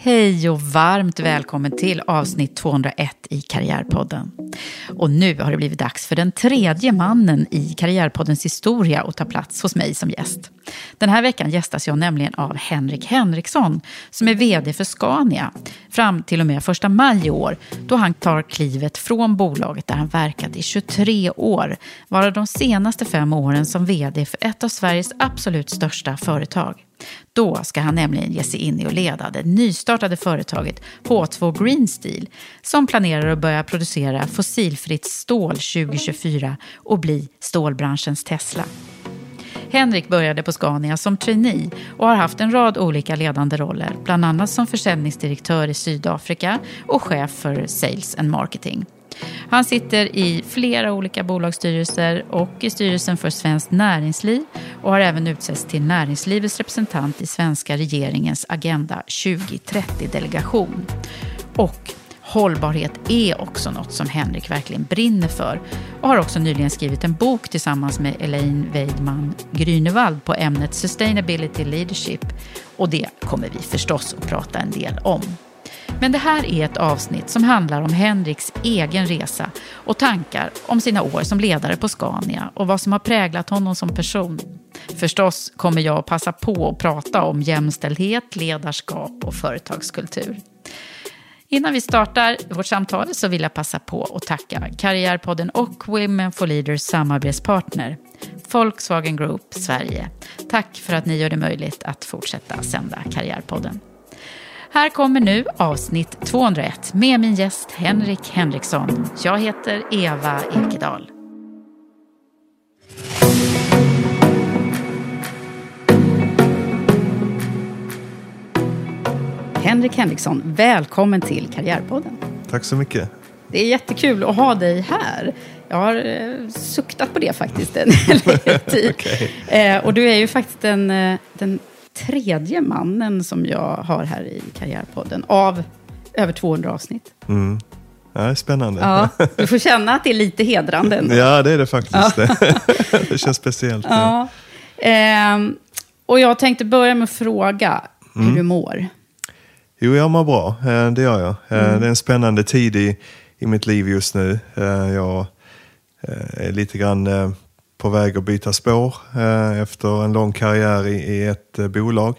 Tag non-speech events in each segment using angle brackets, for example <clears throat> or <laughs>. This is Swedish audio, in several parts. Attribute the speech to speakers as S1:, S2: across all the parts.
S1: Hej och varmt välkommen till avsnitt 201 i Karriärpodden. Och nu har det blivit dags för den tredje mannen i Karriärpoddens historia att ta plats hos mig som gäst. Den här veckan gästas jag nämligen av Henrik Henriksson som är vd för Scania fram till och med första maj i år då han tar klivet från bolaget där han verkat i 23 år, varav de senaste fem åren som vd för ett av Sveriges absolut största företag. Då ska han nämligen ge sig in i att leda det nystartade företaget H2 Green Steel som planerar att börja producera fossilfritt stål 2024 och bli stålbranschens Tesla. Henrik började på Scania som trainee och har haft en rad olika ledande roller, bland annat som försäljningsdirektör i Sydafrika och chef för Sales and Marketing. Han sitter i flera olika bolagsstyrelser och i styrelsen för Svenskt Näringsliv och har även utsetts till näringslivets representant i svenska regeringens Agenda 2030-delegation. Och hållbarhet är också något som Henrik verkligen brinner för och har också nyligen skrivit en bok tillsammans med Elaine Weidman Grünewald på ämnet Sustainability Leadership och det kommer vi förstås att prata en del om. Men det här är ett avsnitt som handlar om Henriks egen resa och tankar om sina år som ledare på Scania och vad som har präglat honom som person. Förstås kommer jag att passa på att prata om jämställdhet, ledarskap och företagskultur. Innan vi startar vårt samtal så vill jag passa på att tacka Karriärpodden och Women for Leaders samarbetspartner Volkswagen Group Sverige. Tack för att ni gör det möjligt att fortsätta sända Karriärpodden. Här kommer nu avsnitt 201 med min gäst Henrik Henriksson. Jag heter Eva Ekedal. Henrik Henriksson, välkommen till Karriärpodden.
S2: Tack så mycket.
S1: Det är jättekul att ha dig här. Jag har eh, suktat på det faktiskt en <laughs> <laughs> tid. okay. eh, och du är ju faktiskt den, eh, den tredje mannen som jag har här i Karriärpodden av över 200 avsnitt.
S2: Mm. Ja, spännande.
S1: Ja, <laughs> du får känna att det är lite hedrande. Ändå.
S2: Ja, det är det faktiskt. Ja. <laughs> det känns speciellt.
S1: Ja. Ehm, och jag tänkte börja med att fråga hur mm. du mår.
S2: Jo, jag mår bra. Eh, det gör jag. Eh, mm. Det är en spännande tid i, i mitt liv just nu. Eh, jag är lite grann på väg att byta spår efter en lång karriär i, ett bolag.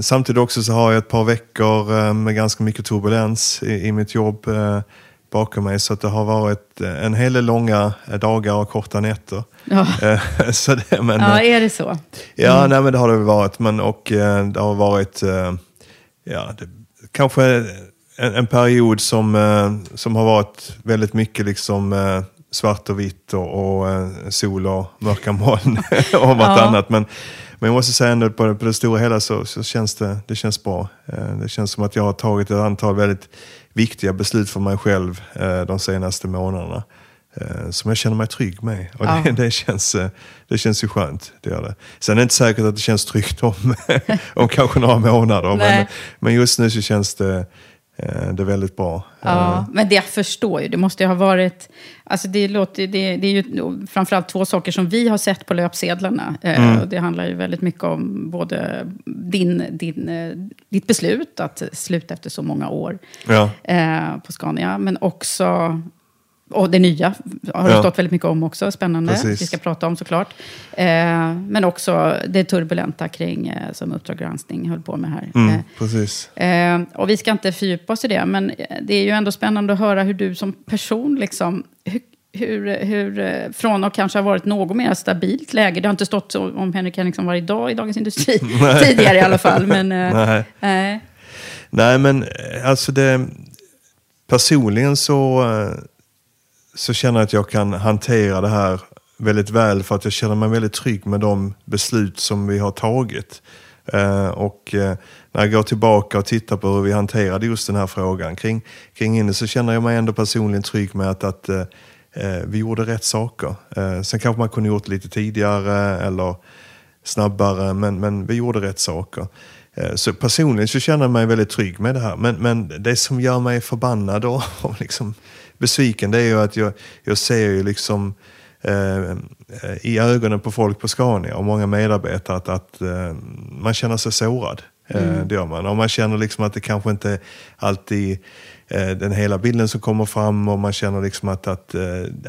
S2: Samtidigt också så har jag ett par veckor med ganska mycket turbulens i, mitt jobb bakom mig. Så det har varit en hel del långa dagar och korta nätter.
S1: Ja, <laughs>
S2: så det, men,
S1: ja är det så?
S2: Ja, mm. nej, men det har det varit. Men, och det har varit ja, det, kanske en, en, period som, eh, som har varit väldigt mycket liksom eh, svart och vitt och, och eh, sol och mörka moln <laughs> och vartannat. Ja. Men, men jag måste säga ändå på det, på det stora hela så, så känns det, det känns bra. Det känns som att jag har tagit ett antal väldigt viktiga beslut för mig själv de senaste månaderna. eh, som jag känner mig trygg med. Och
S1: Ja.
S2: det, <laughs> det, känns, eh, det känns ju skönt. Det gör det. Sen är det inte säkert att det känns tryggt om, <laughs> om kanske några månader. Men, men just nu så känns det, eh, det väldigt bra.
S1: Ja, men det jag förstår ju, det måste ju ha varit... Alltså det, låter, det, det är ju framförallt två saker som vi har sett på löpsedlarna. Eh, och Det handlar ju väldigt mycket om både din, din, eh, ditt beslut att sluta efter så många år
S2: Ja.
S1: eh, på Scania, men också... Och det nya har det
S2: Ja.
S1: stått väldigt mycket om också, spännande.
S2: Precis.
S1: Vi ska prata om såklart. Eh, men också det turbulenta kring, eh, som Uppdrag granskning höll på med här.
S2: Mm,
S1: Eh,
S2: precis.
S1: Eh, och vi ska inte fördjupa oss i det, men eh, det är ju ändå spännande att höra hur du som person, liksom, hur, hur, hur, eh, från att kanske ha varit något mer stabilt läge, det har inte stått så om Henrik Henriksson varje dag i Dagens Industri, <laughs> tidigare i alla fall. Men,
S2: Nej.
S1: nej.
S2: Men alltså det... Personligen så, så känner jag att jag kan hantera det här väldigt väl för att jag känner mig väldigt trygg med de beslut som vi har tagit. Eh, Och eh, när jag går tillbaka och tittar på hur vi hanterade just den här frågan kring, kring inne så känner jag mig ändå personligen trygg med att, att eh, eh, vi gjorde rätt saker. Eh, Sen kanske man kunde gjort lite tidigare eller snabbare, men, men vi gjorde rätt saker. Eh, så personligen så känner jag mig väldigt trygg med det här. Men, men det som gör mig förbannad och, <laughs> och liksom besviken det är ju att jag, jag ser ju liksom eh, i ögonen på folk på Scania och många medarbetare att, att eh, man känner sig sårad. Eh, Det gör man. Och man känner liksom att det kanske inte alltid eh, den hela bilden som kommer fram och man känner liksom att, att, eh,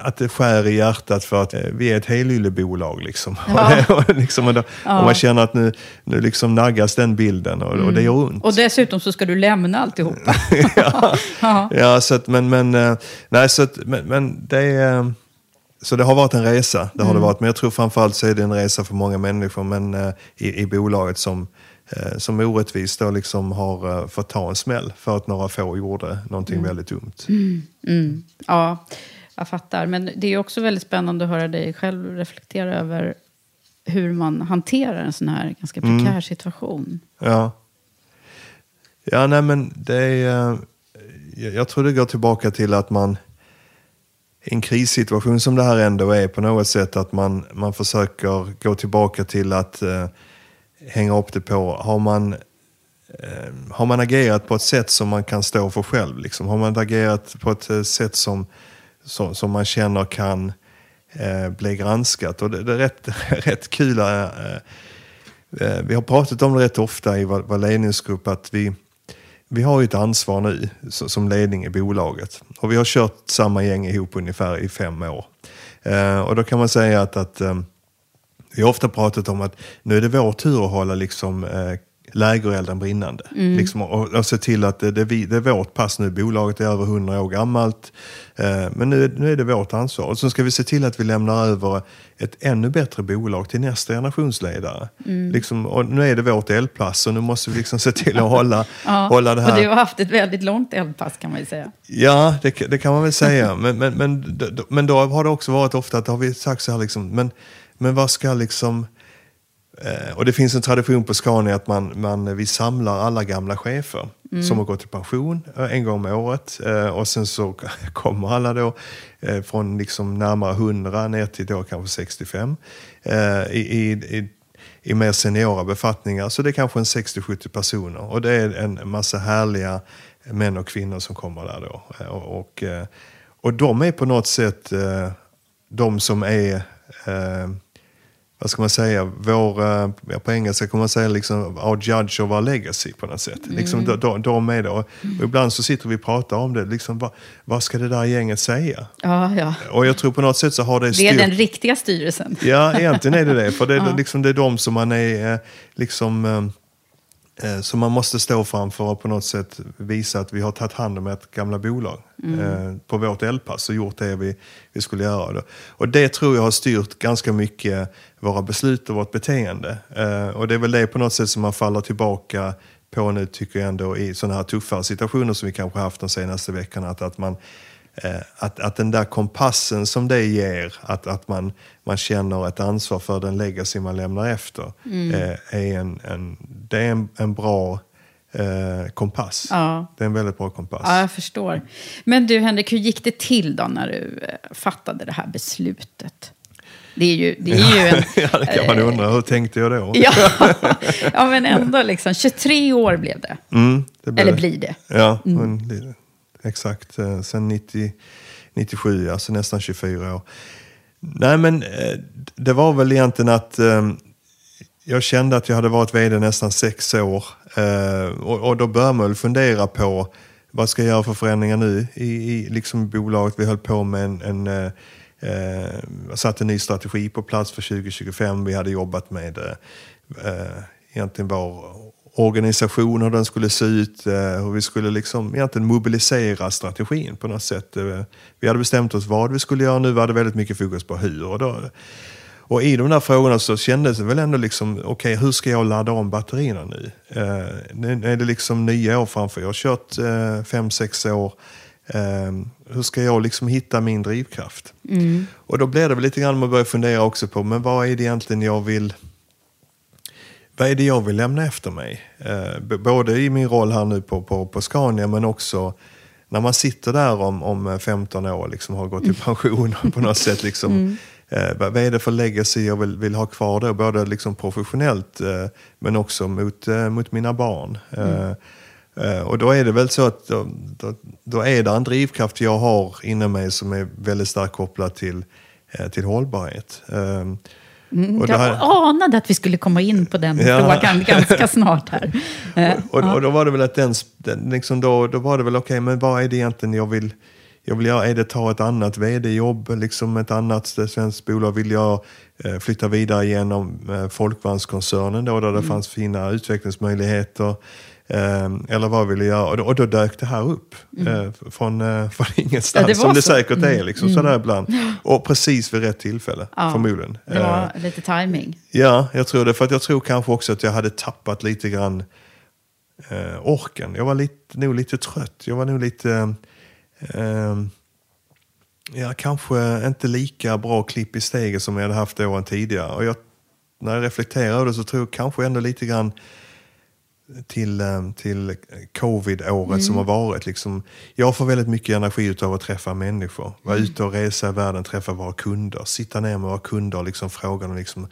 S2: att det skär i hjärtat för att eh, vi är ett helyllebolag. Liksom.
S1: Ja. <laughs>
S2: och, liksom, och, då, och man känner att nu, nu liksom naggas den bilden och, och det gör ont.
S1: Och dessutom så ska du lämna alltihopa. <laughs> <laughs>
S2: ja. ja, så att, men, men, eh, nej, så att, men, men det är... eh, Så det har varit en resa, det har det varit. Men jag tror framförallt så är det en resa för många människor men, eh, i, i bolaget som, eh, som orättvist då liksom har eh, fått ta en smäll för att några få gjorde någonting väldigt dumt.
S1: Mm. Ja, jag fattar. Men det är också väldigt spännande att höra dig själv reflektera över hur man hanterar en sån här ganska prekär situation.
S2: Ja. Ja, nej men det är... eh, Jag tror det går tillbaka till att man i en krissituation som det här ändå är på något sätt att man, man försöker gå tillbaka till att eh, hänga upp det på, har man, eh, har man agerat på ett sätt som man kan stå för själv? Liksom? Har man agerat på ett eh, sätt som, som, som man känner kan eh, bli granskat? Och det, det är rätt, <laughs> rätt kul. Eh, Eh, Vi har pratat om det rätt ofta i vår vår ledningsgrupp att vi, vi har ju ett ansvar nu som ledning i bolaget. Och vi har kört samma gäng ihop ungefär i fem år. Eh, Och då kan man säga att, att eh, vi har ofta pratat om att nu är det vår tur att hålla liksom, eh, lägerelden brinnande. Liksom, och, och se till att det, det, vi, det är vårt pass nu. Bolaget är över 100 år gammalt. Eh, men nu, nu är det vårt ansvar. Och så ska vi se till att vi lämnar över ett ännu bättre bolag till nästa generationsledare. Liksom, och nu är det vårt eldpass och nu måste vi liksom se till att hålla, <laughs> hålla det här.
S1: Och du har haft ett väldigt långt eldpass kan man ju säga.
S2: Ja, det, det kan man väl säga. Men, men, men, men då har det också varit ofta att har vi sagt så här liksom, men, men vad ska liksom... Eh, och det finns en tradition på Scania att man, man, vi samlar alla gamla chefer som har gått i pension eh, en gång om året. Eh, och sen så <laughs> kommer alla då från liksom närmare 100 ner till då kanske 65 eh, i, i, i, i mer seniora befattningar. Så det är kanske en 60-70 personer. Och det är en massa härliga män och kvinnor som kommer där då. Och, och, och de är på något sätt de som är eh, vad ska man säga, vår, eh, ja, på engelska kan man säga liksom our judge of our legacy på något sätt. Liksom, de, de, är det. Och, ibland så sitter vi och pratar om det, liksom, vad, vad ska det där gänget säga?
S1: Ja, ja.
S2: Och jag tror på något sätt så har det
S1: Det är
S2: styrt...
S1: den riktiga styrelsen.
S2: Ja, egentligen är det det. För det är, <laughs> liksom, det är de som man är, eh, liksom, eh, som man måste stå framför och på något sätt visa att vi har tagit hand om ett gamla bolag eh, på vårt eldpass och gjort det vi, vi skulle göra. Och det tror jag har styrt ganska mycket våra beslut och vårt beteende. Eh, och det är väl det på något sätt som man faller tillbaka på nu tycker jag ändå i sådana här tuffare situationer som vi kanske haft de senaste veckorna. Att, att man att, att den där kompassen som det ger, att, att man, man känner ett ansvar för den legacy man lämnar efter, eh, är en, en, det är en, en bra eh, kompass.
S1: Ja.
S2: Det är en väldigt bra kompass.
S1: Ja, jag förstår. Men du Henrik, hur gick det till då när du eh, fattade det här beslutet? Det är ju, det är ju <laughs> en... <laughs>
S2: ja, det kan man undra. Hur tänkte jag då? <laughs>
S1: ja, ja, men ändå liksom. 23 år blev det.
S2: Mm, det blev
S1: Eller
S2: det.
S1: blir det.
S2: Ja, men det, exakt. Eh, sen 90, 97, alltså nästan 24 år. Nej, men eh, det var väl egentligen att eh, jag kände att jag hade varit vd nästan sex år. Och, då började man väl fundera på vad ska jag göra för förändringar nu i, i liksom bolaget. Vi höll på med en, en eh, satt satte en ny strategi på plats för 2025. Vi hade jobbat med eh, egentligen vår organisation, hur den skulle se ut, eh, hur vi skulle liksom egentligen mobilisera strategin på något sätt. Eh, Vi hade bestämt oss vad vi skulle göra, nu var det väldigt mycket fokus på hur. Och, då, och i de där frågorna så kändes det väl ändå liksom, okej hur ska jag ladda om batterierna nu? Eh, nu är det liksom nya år framför, jag har kört fem, sex år. Eh, hur ska jag liksom hitta min drivkraft? Och då blev det väl lite grann man börjar fundera också på, men vad är det egentligen jag vill vad är det jag vill lämna efter mig? Eh, både i min roll här nu på, på, på Scania men också när man sitter där om, om 15 år liksom har gått i pension på något sätt. Liksom, eh, vad är det för legacy jag vill, vill ha kvar då? Både liksom professionellt eh, men också mot, eh, mot mina barn. Eh, eh, och då är det väl så att då, då, då är det en drivkraft jag har inom mig som är väldigt starkt kopplad till, eh, till hållbarhet. Och det
S1: Jag
S2: här-
S1: anade att vi skulle komma in på den
S2: Ja.
S1: frågan <laughs> ganska snart här. Eh,
S2: Och, och då var det väl att den, liksom då, då var det väl okej, men vad är det egentligen jag vill, jag vill göra? Är det ta ett annat vd-jobb, liksom ett annat svenskt bolag? Vill jag eh, flytta vidare genom eh, Folkvagnskoncernen då, där det fanns fina utvecklingsmöjligheter? Eh, eller vad vill jag göra? Och då, och då dök det här upp eh, från, eh, <laughs> från ingenstans,
S1: Ja, det
S2: som det säkert är. Liksom, sådär ibland. Och precis vid rätt tillfälle, förmodligen.
S1: Det var lite timing.
S2: Ja, jag tror det. För att jag tror kanske också att jag hade tappat lite grann eh, orken. Jag var lite, nog lite trött. Jag var nog lite... Eh, ja, kanske inte lika bra klipp i steget som jag hade haft åren tidigare. Och jag, när jag reflekterar över det så tror jag kanske ändå lite grann till, eh, till covid-året som har varit. Liksom, jag får väldigt mycket energi av att träffa människor. Vara ute och resa i världen, träffa våra kunder. Sitta ner med våra kunder och liksom fråga dem liksom,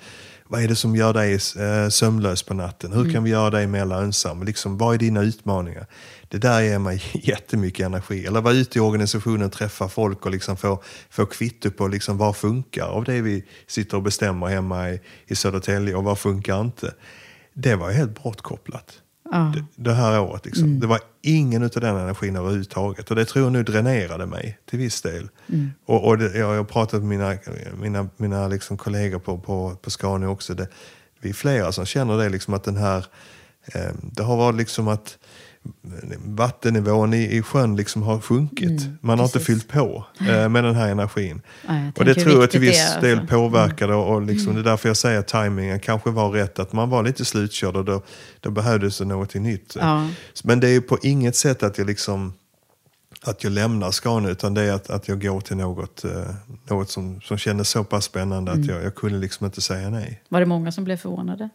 S2: vad är det som gör dig eh, sömnlös på natten? Hur kan vi göra dig mer lönsam? Liksom, vad är dina utmaningar? Det där ger mig <laughs> jättemycket energi. Eller vara ute i organisationen, träffa folk och liksom få, få kvitto på liksom vad funkar av det vi sitter och bestämmer hemma i, i Södertälje och vad funkar inte. Det var helt bortkopplat det, det här året. Liksom. Det var ingen av den energin överhuvudtaget. Och det tror jag nu dränerade mig till viss del. Och, och det, jag har pratat med mina, mina, mina liksom kollegor på, på, på Scania också. Det, vi är flera som känner det, liksom att den här... Eh, det har varit liksom att vattennivån i, i sjön liksom har sjunkit. Man har inte fyllt på eh, med den här energin.
S1: Ja,
S2: och det tror jag till viss del
S1: alltså.
S2: påverkade. Och, och liksom, Det är därför jag säger att tajmingen kanske var rätt. Att man var lite slutkörd och då, då behövdes det något nytt.
S1: Ja.
S2: Men det är på inget sätt att jag liksom att jag lämnar Scania utan det är att, att jag går till något, eh, något som, som kändes så pass spännande
S1: Mm.
S2: att jag, jag kunde liksom inte säga nej.
S1: Var det många som blev förvånade?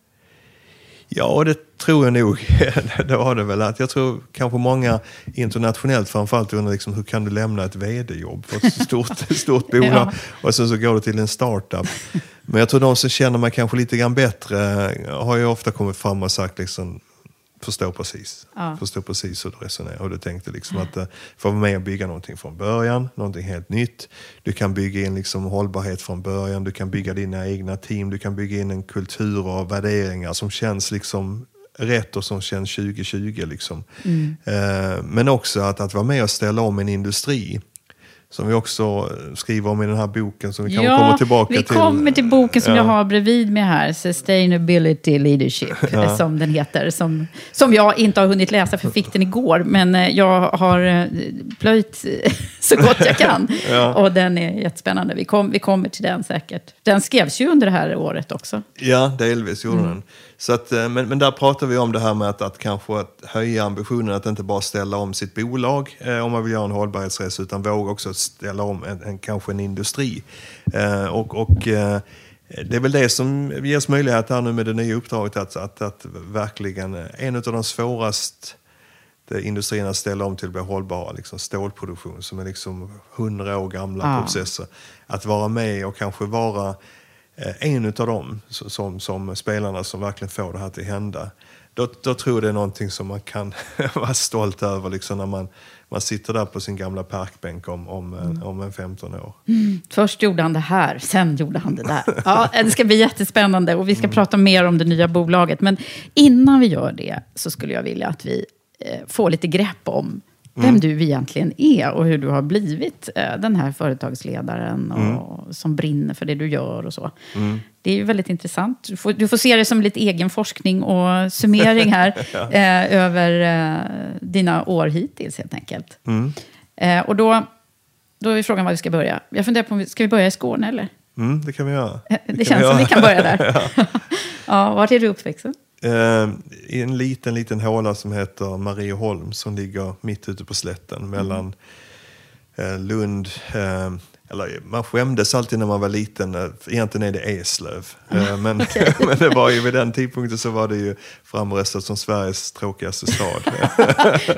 S2: Ja, det tror jag nog. <laughs> det var det väl. Att jag tror kanske många internationellt framförallt undrar liksom, hur kan du lämna ett vd-jobb för ett stort, <laughs> stort bolag
S1: Ja.
S2: och sen så går du till en startup. Men jag tror de som känner mig kanske lite grann bättre har ju ofta kommit fram och sagt liksom, förstår precis.
S1: Ja.
S2: Förstår precis hur du resonerar. Och du tänkte liksom att eh, få vara med och bygga någonting från början, någonting helt nytt. Du kan bygga in liksom hållbarhet från början, du kan bygga dina egna team, du kan bygga in en kultur och värderingar som känns liksom rätt och som känns 2020. Liksom. Eh, men också att, att vara med och ställa om en industri. Som vi också skriver om i den här boken som vi kanske kommer tillbaka
S1: vi
S2: till.
S1: kommer till boken som
S2: Ja.
S1: jag har bredvid mig här, Sustainability Leadership, <laughs> som den heter. Som, som jag inte har hunnit läsa, för jag fick den igår. Men eh, jag har eh, plöjt eh, <laughs> så gott jag kan. <laughs> Och den är jättespännande. Vi, kom, vi kommer till den säkert. Den skrevs ju under det här året också.
S2: Ja, delvis gjorde
S1: Mm.
S2: den. Så att, eh, men, men där pratar vi om det här med att, att kanske att höja ambitionen att inte bara ställa om sitt bolag eh, om man vill göra en hållbarhetsresa utan våga också ställa om en, en, kanske en industri. Eh, och och eh, det är väl det som ges möjlighet här nu med det nya uppdraget att, att, att verkligen, en av de svåraste industrierna ställa om till att bli hållbara, liksom stålproduktion som är liksom hundra år gamla
S1: Ja.
S2: processer. Att vara med och kanske vara eh, en av dem som, som spelarna som verkligen får det här till hända. Då, då tror jag det är någonting som man kan <laughs> vara stolt över liksom när man, man sitter där på sin gamla parkbänk om, om,
S1: Mm.
S2: om en 15 år.
S1: Först gjorde han det här, sen gjorde han det där. Ja, det ska bli jättespännande och vi
S2: Mm.
S1: ska prata mer om det nya bolaget. Men innan vi gör det så skulle jag vilja att vi eh, får lite grepp om vem
S2: Mm.
S1: du egentligen är och hur du har blivit eh, den här företagsledaren och,
S2: Mm.
S1: som brinner för det du gör och så. Det är ju väldigt intressant. Du får, du får se det som lite egen forskning och summering här <laughs> eh, över eh, dina år hittills helt enkelt.
S2: Mm.
S1: Eh, och då, då är frågan var vi ska börja. Jag funderar på om vi ska vi börja i Skåne eller?
S2: Mm, det kan vi göra.
S1: Eh, Det,
S2: kan
S1: känns
S2: vi
S1: som vi
S2: göra.
S1: kan börja där. <laughs> <laughs> ja, vart är du uppväxten?
S2: Eh, I en liten, liten håla som heter Marieholm som ligger mitt ute på slätten mellan eh, Lund, eh, eller man skämdes alltid när man var liten, eh, egentligen är det Eslöv. <laughs> Eh, men, <laughs> men det var ju vid den tidpunkten så var det ju framröstat som Sveriges tråkigaste stad.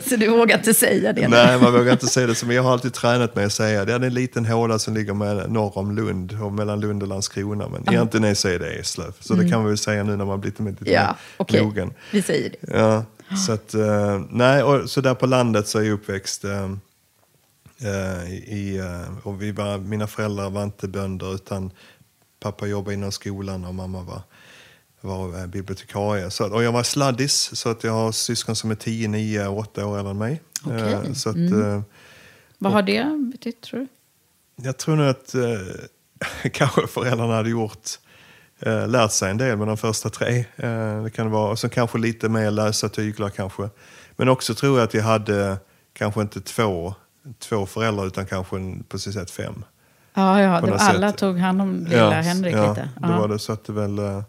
S2: <laughs>
S1: Så du vågar inte säga det?
S2: Nej, man vågar inte säga det. Men jag har alltid tränat mig att säga det. är en liten håla som ligger med, norr om Lund och mellan Lund och Landskrona. Men egentligen är så är det Eslöv. Så det kan vi väl säga nu när man blivit lite
S1: Ja,
S2: mer
S1: okej.
S2: mogen.
S1: Vi säger det.
S2: Ja, så att, eh, nej, och så där på landet så är jag uppväxt. Eh, i, eh, och vi var, mina föräldrar var inte bönder utan pappa jobbade inom skolan och mamma var, var eh, bibliotekarie. Så, och jag var sladdis så att jag har syskon som är 10, 9, 8 år äldre än mig. Eh, så att, eh,
S1: Vad har det betytt tror du?
S2: jag tror nog att eh, <laughs> kanske föräldrarna hade gjort, eh, lärt sig en del med de första tre. Eh, det kan vara. Och så kanske lite mer läsa tyglar kanske. Men också tror jag att jag hade kanske inte två, två föräldrar utan kanske en, sitt sätt fem.
S1: Ja, ja det, alla
S2: sätt.
S1: tog hand om lilla Henrik
S2: ja,
S1: lite.
S2: det var det. Så att det väl, eh,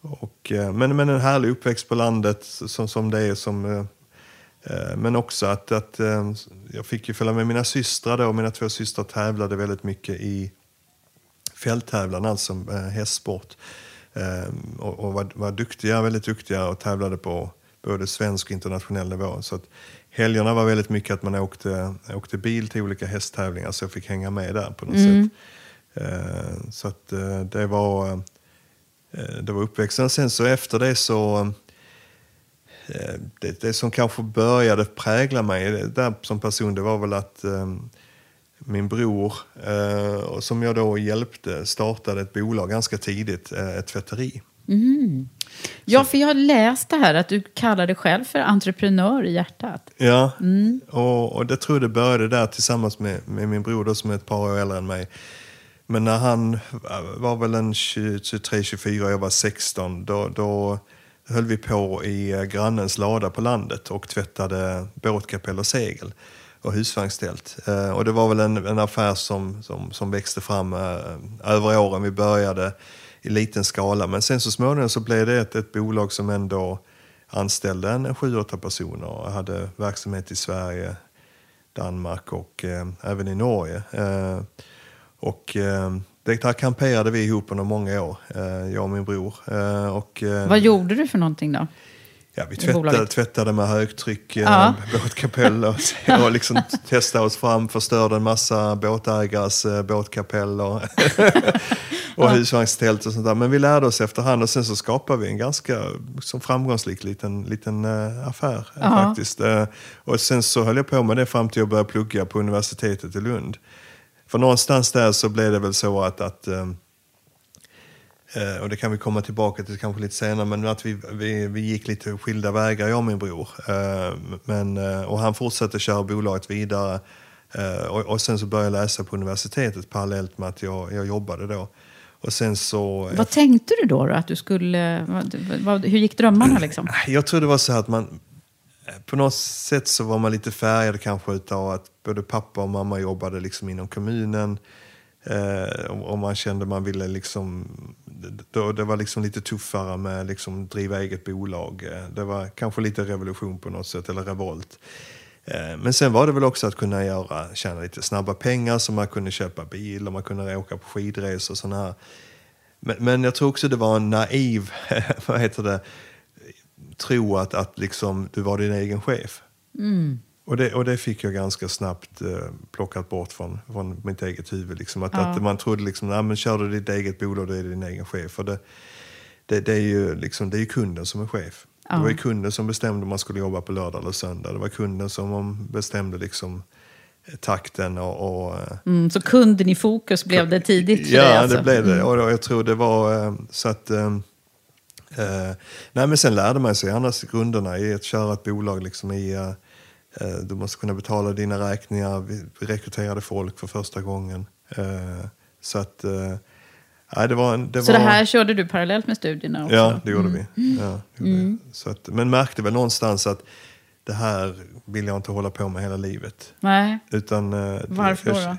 S2: och, eh, men, men en härlig uppväxt på landet som, som det är. Som, eh, men också att, att jag fick ju följa med mina systrar då. Mina två systrar tävlade väldigt mycket i fälttävlan, alltså hästsport. Och och var, var duktiga, väldigt duktiga och tävlade på både svensk och internationell nivå. Så att helgerna var väldigt mycket att man åkte, åkte bil till olika hästtävlingar så jag fick hänga med där på något sätt. Eh, så att eh, det var, eh, det var uppväxten. Sen så efter det så det, det som kanske började prägla mig där som person det var väl att min bror, som jag då hjälpte, startade ett bolag ganska tidigt, ett tvätteri.
S1: Ja, för jag har läst det här att du kallar dig själv för entreprenör i hjärtat.
S2: Ja, och, och det tror jag det började där tillsammans med, med min bror då, som är ett par år äldre än mig. Men när han var väl en 23-24 och jag var 16, då, då höll vi på i grannens lada på landet och tvättade båtkapell och segel och husvagnstält. Eh, och det var väl en, en affär som, som, som växte fram eh, över åren. Vi började i liten skala, men sen så småningom så blev det ett, ett bolag som ändå anställde en, en sju, åtta personer och hade verksamhet i Sverige, Danmark och eh, även i Norge. Eh, och eh, det här kamperade vi ihop under många år, eh, jag och min bror. Eh, och, eh,
S1: Vad gjorde du för någonting då?
S2: Ja, vi tvättade, tvättade med högtryck, eh,
S1: Ja.
S2: båtkapell och, <laughs> och liksom testade oss fram, förstörde en massa båtägares eh, båtkapell <laughs> och, och husvagnstält och sånt där. Men vi lärde oss efterhand och sen så skapade vi en ganska som framgångsrik liten, liten eh, affär
S1: Ja.
S2: faktiskt. Och sen så höll jag på med det fram till jag började plugga på universitetet i Lund. För någonstans där så blev det väl så att, att eh, och det kan vi komma tillbaka till kanske lite senare, men att vi, vi, vi gick lite skilda vägar, jag och min bror. Eh, men, eh, och han fortsatte köra bolaget vidare. Eh, och, och sen så började jag läsa på universitetet parallellt med att jag, jag jobbade då. Och sen så...
S1: Vad tänkte du då? då att du skulle, vad, vad, hur gick drömmarna liksom? <clears throat>
S2: Jag tror det var så här att man... På något sätt så var man lite färgad kanske utav att både pappa och mamma jobbade liksom inom kommunen. Eh, och man kände man ville liksom... Då, det var liksom lite tuffare med liksom driva eget bolag. Eh, det var kanske lite revolution på något sätt, eller revolt. Eh, Men sen var det väl också att kunna göra, tjäna lite snabba pengar så man kunde köpa bil och man kunde åka på skidresor och sådana här Men, men jag tror också det var en naiv, <laughs> vad heter det, tro att, att liksom, du var din egen chef. Mm. Och, det, och det fick jag ganska snabbt eh, plockat bort från, från mitt eget huvud. Liksom. Att, att man trodde liksom, nej men kör du ditt eget bolag då är du din egen chef. För det, det, det, är ju liksom, det är ju kunden som är chef. Det var ju kunden som bestämde om man skulle jobba på lördag eller söndag. Det var kunden som om- bestämde liksom eh, takten och, och eh,
S1: Mm, så kunden i fokus blev det tidigt för
S2: Ja,
S1: dig alltså.
S2: det blev det. Och då- jag tror det var eh, så att... eh, nej, men sen lärde man sig annars grunderna i att köra ett bolag. Liksom i, du måste kunna betala dina räkningar. Vi rekryterade folk för första gången. Eh, så att... eh, nej, det var, en- det
S1: Så
S2: var,
S1: det här körde du parallellt med studierna också?
S2: Ja, det gjorde vi. Ja, gjorde vi. Så att, men märkte väl någonstans att det här vill jag inte hålla på med hela livet.
S1: Nej,
S2: Utan, eh,
S1: varför
S2: jag-
S1: då?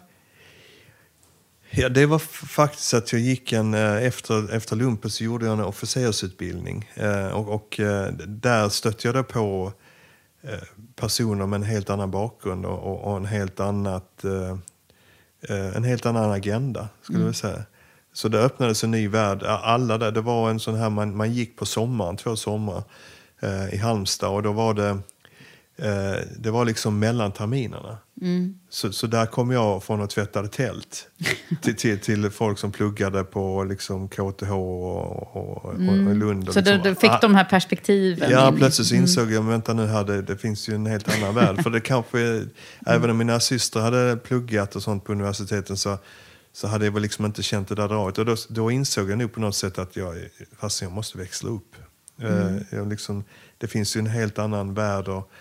S2: Ja, det var faktiskt att jag gick en, eh, efter, efter lumpen så gjorde jag en officersutbildning. Eh, och och eh, där stötte jag då på eh, personer med en helt annan bakgrund och, och, en, helt annat, eh, eh, en helt annan agenda, skulle jag säga. Så det öppnades en ny värld. Alla där, det var en sån här, man, man gick på sommaren, två somrar eh, i Halmstad och då var det Eh, det var liksom mellan terminerna. Så, så där kom jag från och tvättade tält <laughs> till, till, till folk som pluggade på liksom KTH och, och, och i Lund. Och
S1: Så
S2: liksom,
S1: du, du fick
S2: ah,
S1: de här perspektiven?
S2: Ja, plötsligt så insåg jag, vänta nu, här, det, det finns ju en helt annan värld. <laughs> För det kanske, även om mina systrar hade pluggat och sånt på universiteten så, så hade jag väl liksom inte känt det där draget. Och då, då insåg jag nog på något sätt att jag, fast jag måste växla upp. Eh, jag liksom, det finns ju en helt annan värld och,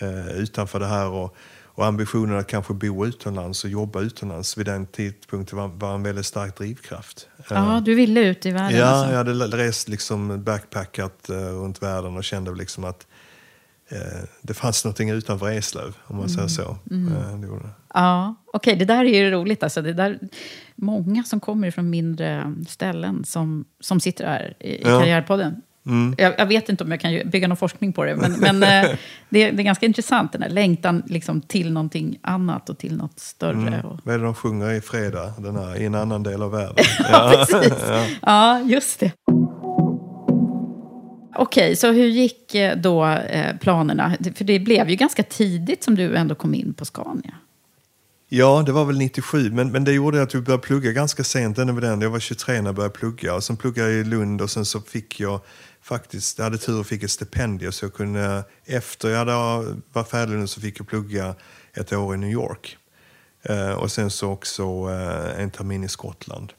S2: eh, utanför det här. Och, och ambitionen att kanske bo utomlands och jobba utomlands vid den tidpunkten var, var en väldigt stark drivkraft. Eh,
S1: Ja, du ville ut i världen
S2: Ja,
S1: alltså.
S2: jag hade rest liksom backpackat eh, runt världen och kände liksom att eh, det fanns någonting utanför Eslöv, om man säger så. Eh, det det.
S1: Ja, okej, det där är ju roligt. Alltså, det där, många som kommer från mindre ställen som, som sitter här i, i
S2: Ja. Mm.
S1: Jag, jag vet inte om jag kan bygga någon forskning på det, men, men eh, <laughs> det, är- det är ganska intressant, den här längtan liksom, till någonting annat och till något större.
S2: Mm.
S1: Och,
S2: Vad är det de sjunger i fredag, den här, i en annan del av världen? <laughs>
S1: ja, precis. <laughs> Ja, just det. Okej, så hur gick eh, då eh, planerna? För det blev ju ganska tidigt som du ändå kom in på Scania.
S2: Ja, det var väl 97, men, men det gjorde att jag började plugga ganska sent. Den. Jag var 23 när jag började plugga. Och sen pluggade jag i Lund och sen så fick jag faktiskt, jag hade tur och fick ett stipendium så jag kunde, efter jag hade var färdig nu så fick jag plugga ett år i New York. Eh, och sen så också eh, en termin i Skottland.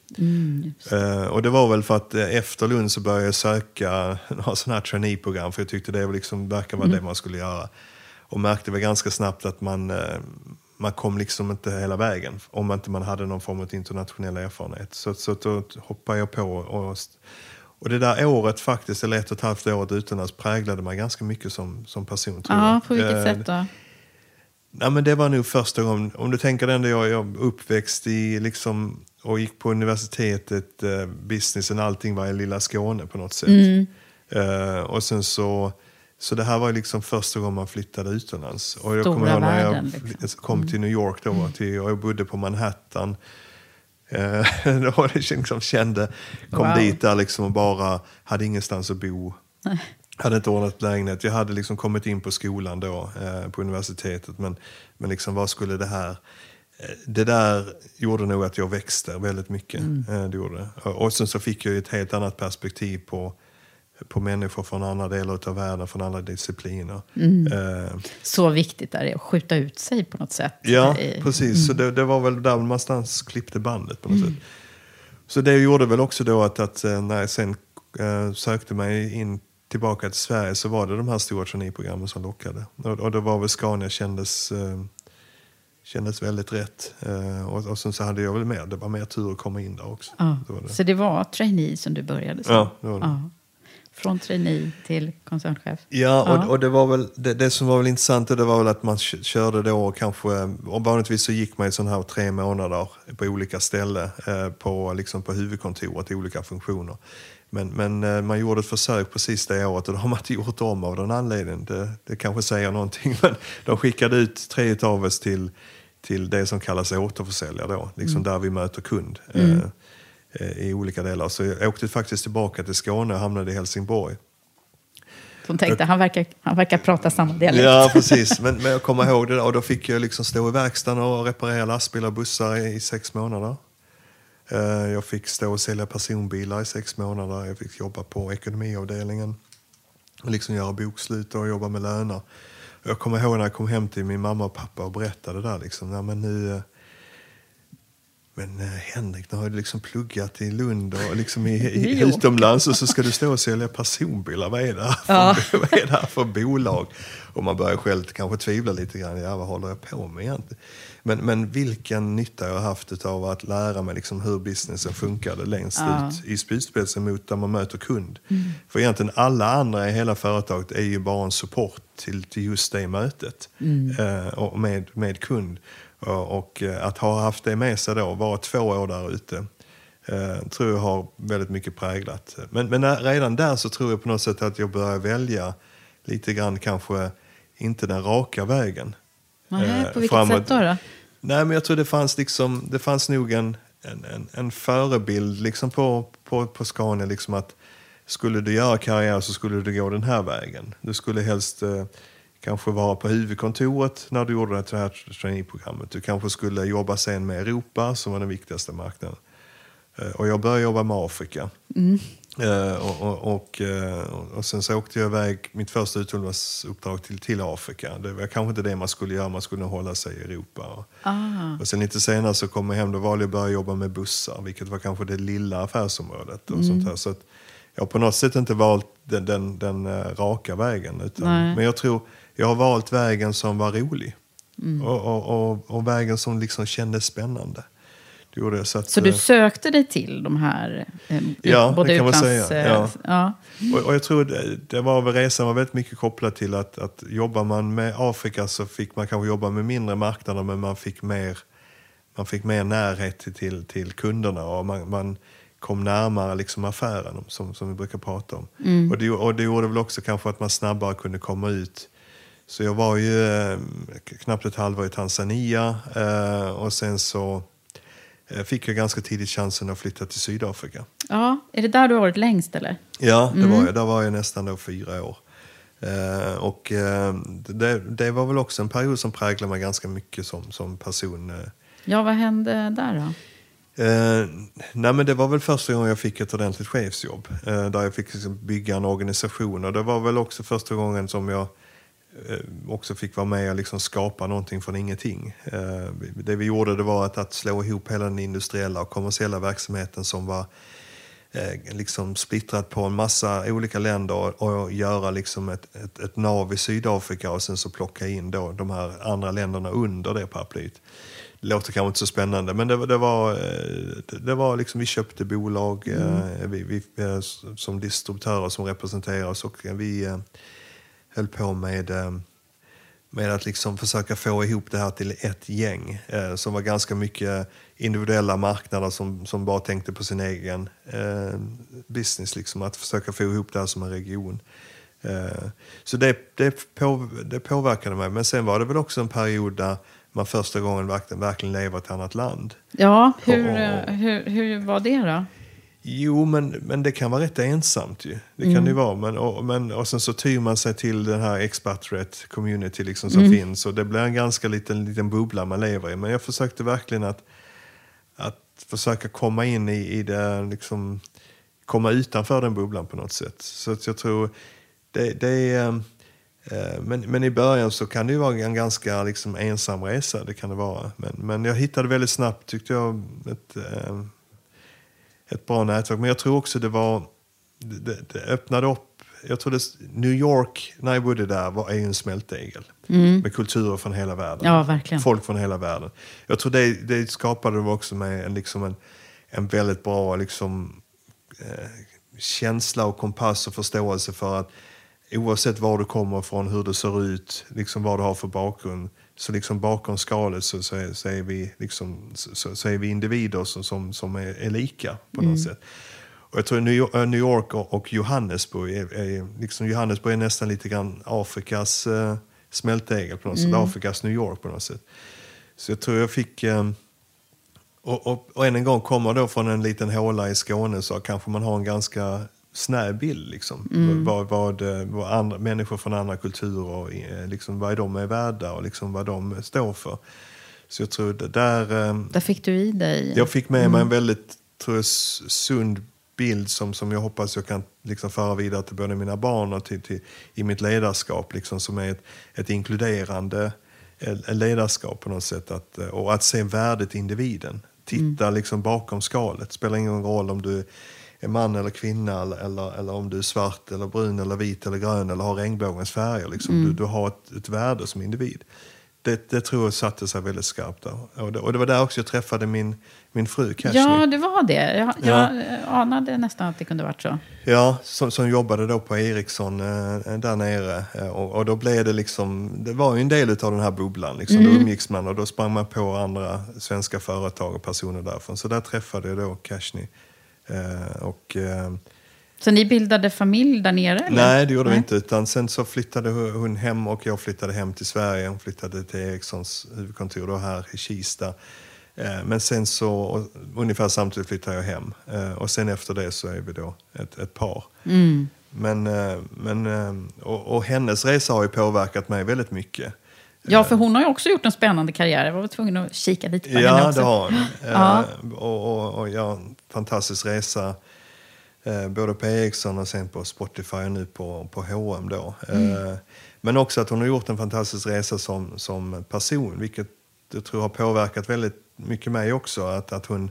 S2: Eh, och det var väl för att eh, efter Lund så började jag söka <laughs> några sådana här traineeprogram för jag tyckte det liksom, verkar vara det man skulle göra. Och märkte väl ganska snabbt att man, eh, man kom liksom inte hela vägen om inte man hade någon form av internationell erfarenhet. Så, så då hoppade jag på. Och, och det där året faktiskt, eller ett och ett halvt året utomlands, präglade mig ganska mycket som, som person. tror
S1: Ja,
S2: jag.
S1: på vilket
S2: Eh,
S1: sätt då?
S2: Ja, men det var nog första gången, om du tänker den där jag, jag uppväxt i liksom, och gick på universitetet, eh, businessen, allting var i lilla Skåne på något sätt.
S1: Mm.
S2: Eh, och sen så, så det här var liksom första gången man flyttade utomlands. Och jag
S1: Stora
S2: kommer ihåg när jag
S1: världen, liksom.
S2: kom till New York då, till, och jag bodde på Manhattan. Eh, <laughs> då liksom kände, kom
S1: Wow.
S2: dit där liksom och bara hade ingenstans att bo. Hade inte ordnat lägenhet. Jag hade liksom kommit in på skolan då, eh, på universitetet. Men, men liksom vad skulle det här... eh, Det där gjorde nog att jag växte väldigt mycket. Eh, det gjorde. Och och sen så fick jag ett helt annat perspektiv på, på människor från andra delar av världen, från andra discipliner. Eh,
S1: Så viktigt är det att skjuta ut sig på något sätt.
S2: Ja,
S1: Eh,
S2: precis. Så det, det var väl där någonstans klippte bandet på något sätt. Så det gjorde väl också då att, att eh, när jag sen eh, sökte mig in tillbaka till Sverige så var det de här stora traineeprogrammen som lockade. Och, och det var väl Scania kändes, eh, kändes väldigt rätt. Eh, och, och sen så hade jag väl mer, det var mer tur att komma in där också.
S1: Ja.
S2: Det var det.
S1: Så det var trainee som du började som?
S2: Ja, det var det.
S1: Ja. Från trainee till koncernchef?
S2: Ja, och,
S1: Ja.
S2: och det var väl det, det som var väl intressant det var väl att man kö- körde då kanske, och vanligtvis så gick man i sån här tre månader på olika ställen eh, på, liksom på huvudkontoret i olika funktioner. Men, men eh, man gjorde ett försök precis det året och det har man inte gjort om av den anledningen. Det, det kanske säger någonting, men de skickade ut tre av oss till, till det som kallas återförsäljare då, liksom där vi möter kund. Eh, eh, i olika delar. Så jag åkte faktiskt tillbaka till Skåne och hamnade i Helsingborg.
S1: Som tänkte, han verkar, han verkar prata samma dialekt.
S2: Ja, <laughs> precis. Men, men jag kommer ihåg det där. Och då fick jag liksom stå i verkstaden och reparera lastbilar och bussar i, i sex månader. Eh, Jag fick stå och sälja personbilar i sex månader. Jag fick jobba på ekonomiavdelningen. Och liksom göra bokslut och jobba med löner. Jag kommer ihåg när jag kom hem till min mamma och pappa och berättade där. Liksom, men nu, eh, men eh, Henrik, nu har du liksom pluggat i Lund och liksom i, <laughs> i, utomlands och så ska du stå och sälja personbilar. Vad är det här för, <laughs> vad är det för bolag? Och man börjar själv kanske tvivla lite grann. Ja, vad håller jag på med egentligen? Men, men vilken nytta jag har haft av att lära mig liksom hur businessen funkade längst ut i spjutspetsen mot där man möter kund. För egentligen alla andra i hela företaget är ju bara en support till, till just det mötet eh, och med, med kund. Och, eh, att ha haft det med sig då, vara två år där ute, eh, tror jag har väldigt mycket präglat. Men, men redan där så tror jag på något sätt att jag börjar välja lite grann kanske inte den raka vägen.
S1: Nej,
S2: Eh,
S1: på vilket
S2: framåt.
S1: sätt då? då?
S2: Nej, men jag tror det fanns, liksom, det fanns nog en, en, en, en förebild liksom på, på, på Scania. Liksom att skulle du göra karriär så skulle du gå den här vägen. Du skulle helst eh, kanske vara på huvudkontoret när du gjorde det här traineeprogrammet. Du kanske skulle jobba sen med Europa som var den viktigaste marknaden. Eh, och jag började jobba med Afrika. Eh, och, och, och, eh, och sen så åkte jag iväg, mitt första utbildningsuppdrag till, till Afrika. Det var kanske inte det man skulle göra, man skulle hålla sig i Europa. Och, och sen lite senare så kom jag hem, då valde jag att börja jobba med bussar, vilket var kanske det lilla affärsområdet. Och sånt här. Så jag har på något sätt inte valt den, den, den raka vägen. Utan, men jag tror jag har valt vägen som var rolig. Och, och, och, och vägen som liksom kändes spännande. Det gjorde jag, så att,
S1: Så du
S2: eh,
S1: sökte dig till de här eh,
S2: Ja, det
S1: både
S2: kan man
S1: utlands...
S2: säga,
S1: eh,
S2: ja.
S1: ja.
S2: Och, jag tror det, det var resan var väldigt mycket kopplad till att, att jobbar man med Afrika så fick man kanske jobba med mindre marknader men man fick mer, man fick mer närhet till, till, till kunderna och man, man kom närmare liksom affären som, som vi brukar prata om. Och, det, och det gjorde väl också kanske att man snabbare kunde komma ut. Så jag var ju eh, knappt ett halvår i Tanzania eh, och sen så eh, fick jag ganska tidigt chansen att flytta till Sydafrika.
S1: ja, är det där du har varit längst eller?
S2: Ja, det var jag. Där var jag nästan då fyra år. Eh, och eh, det, det var väl också en period som präglade mig ganska mycket som, som person.
S1: Ja, vad hände där då?
S2: Eh, nej men det var väl första gången jag fick ett ordentligt chefsjobb. Eh, där jag fick liksom bygga en organisation. Och det var väl också första gången som jag också fick vara med och liksom skapa någonting från ingenting. Eh, det vi gjorde det var att, att slå ihop hela den industriella och kommersiella verksamheten som var eh, liksom splittrat på en massa olika länder och, göra liksom ett, ett, ett nav i Sydafrika och sen så plocka in då de här andra länderna under det paraplyet. Det låter kanske inte så spännande men det, det var, eh, det, var liksom, vi köpte bolag eh, vi, vi, eh, som distributörer som representerar oss och vi eh, höll på med eh, med att liksom försöka få ihop det här till ett gäng eh, som var ganska mycket individuella marknader som, som bara tänkte på sin egen eh, business. Liksom, att försöka få ihop det här som en region. Så det, det, på, det påverkade mig. Men sen var det väl också en period där man första gången verkligen, verkligen lever i ett annat land.
S1: Ja, hur,
S2: Ja.
S1: eh, hur, hur var det då?
S2: Jo, men, men det kan vara rätt ensamt ju. Det kan det ju vara. Men, och, men, och sen så tyr man sig till den här expatriate community liksom som finns. Och det blir en ganska liten, liten bubbla man lever i. Men jag försökte verkligen att, att försöka komma in i, i det, liksom, komma utanför den bubblan på något sätt. Så att jag tror, det, det är... eh, Men, men i början så kan det ju vara en ganska liksom, ensam resa. Det kan det vara. Men, men jag hittade väldigt snabbt, tyckte jag, ett, eh, ett bra nätverk. Men jag tror också det var, det, det öppnade upp, jag tror det, New York, när jag bodde där, var en smältdegel. Med kulturer från hela världen.
S1: Ja, verkligen.
S2: Folk från hela världen. Jag tror det, det skapade det också med en, liksom en, en väldigt bra liksom, eh, känsla och kompass och förståelse för att oavsett var du kommer ifrån, hur du ser ut, liksom vad du har för bakgrund, så liksom bakom skalet så, så, är, så, är, vi liksom, så, så är vi individer som, som, som är, är lika på något sätt. Och jag tror New York, äh, York och, Johannesburg är, är, liksom Johannesburg är nästan lite grann Afrikas eh, smältdegel på något sätt, Afrikas New York på något sätt. Så jag tror jag fick... Eh, och, och, och än en gång kommer då från en liten håla i Skåne så kanske man har en ganska snäv bild. Liksom.
S1: Mm.
S2: Vad, vad, vad andra, människor från andra kulturer, eh, liksom, vad de är värda och liksom vad de står för. Så jag tror det där... eh,
S1: Där fick du i dig.
S2: Jag fick med
S1: Mm.
S2: mig en väldigt tror jag, sund bild som, som jag hoppas jag kan liksom föra vidare till både mina barn och till, till, i mitt ledarskap. Liksom, som är ett, ett inkluderande eh, ledarskap på något sätt. Att, och att se värdet i individen. Titta
S1: Mm.
S2: liksom bakom skalet. spelar ingen roll om du är man eller kvinna eller, eller, eller om du är svart eller brun eller vit eller grön eller har regnbågens färger. Liksom.
S1: Mm.
S2: Du, du har ett, ett värde som individ. Det, det tror jag satte sig väldigt skarpt där. Och det, och det var där också jag träffade min, min fru Cashny.
S1: Ja, det var det. Jag, jag
S2: Ja.
S1: anade nästan att det kunde varit så.
S2: Ja, som, som jobbade då på Ericsson eh, där nere. Eh, och, och då blev det liksom, det var ju en del av den här bubblan. Liksom.
S1: Mm.
S2: Då umgicks man och då sprang man på andra svenska företag och personer därifrån. Så där träffade jag då Cashny. Eh, och, eh,
S1: Så ni bildade familj där nere? Eller?
S2: nej, det gjorde vi
S1: Nej.
S2: inte. Utan sen så flyttade hon hem och jag flyttade hem till Sverige. Hon flyttade till Ericssons huvudkontor då här i Kista. Eh, Men sen så, ungefär samtidigt flyttade jag hem. Och sen efter det så är vi då ett, ett par.
S1: Mm.
S2: Men, men, och, och hennes resa har ju påverkat mig väldigt mycket.
S1: Ja, för hon har ju också gjort en spännande karriär. Jag var tvungen att kika lite på henne
S2: Ja,
S1: också.
S2: det har hon. <laughs>
S1: Ja.
S2: Eh, Och, och, och ja, en fantastisk resa. Eh, både på Ericsson och sen på Spotify och nu på, på H&M då. Eh, Men också att hon har gjort en fantastisk resa som, som person, vilket jag tror har påverkat väldigt mycket mig också. Att, att hon,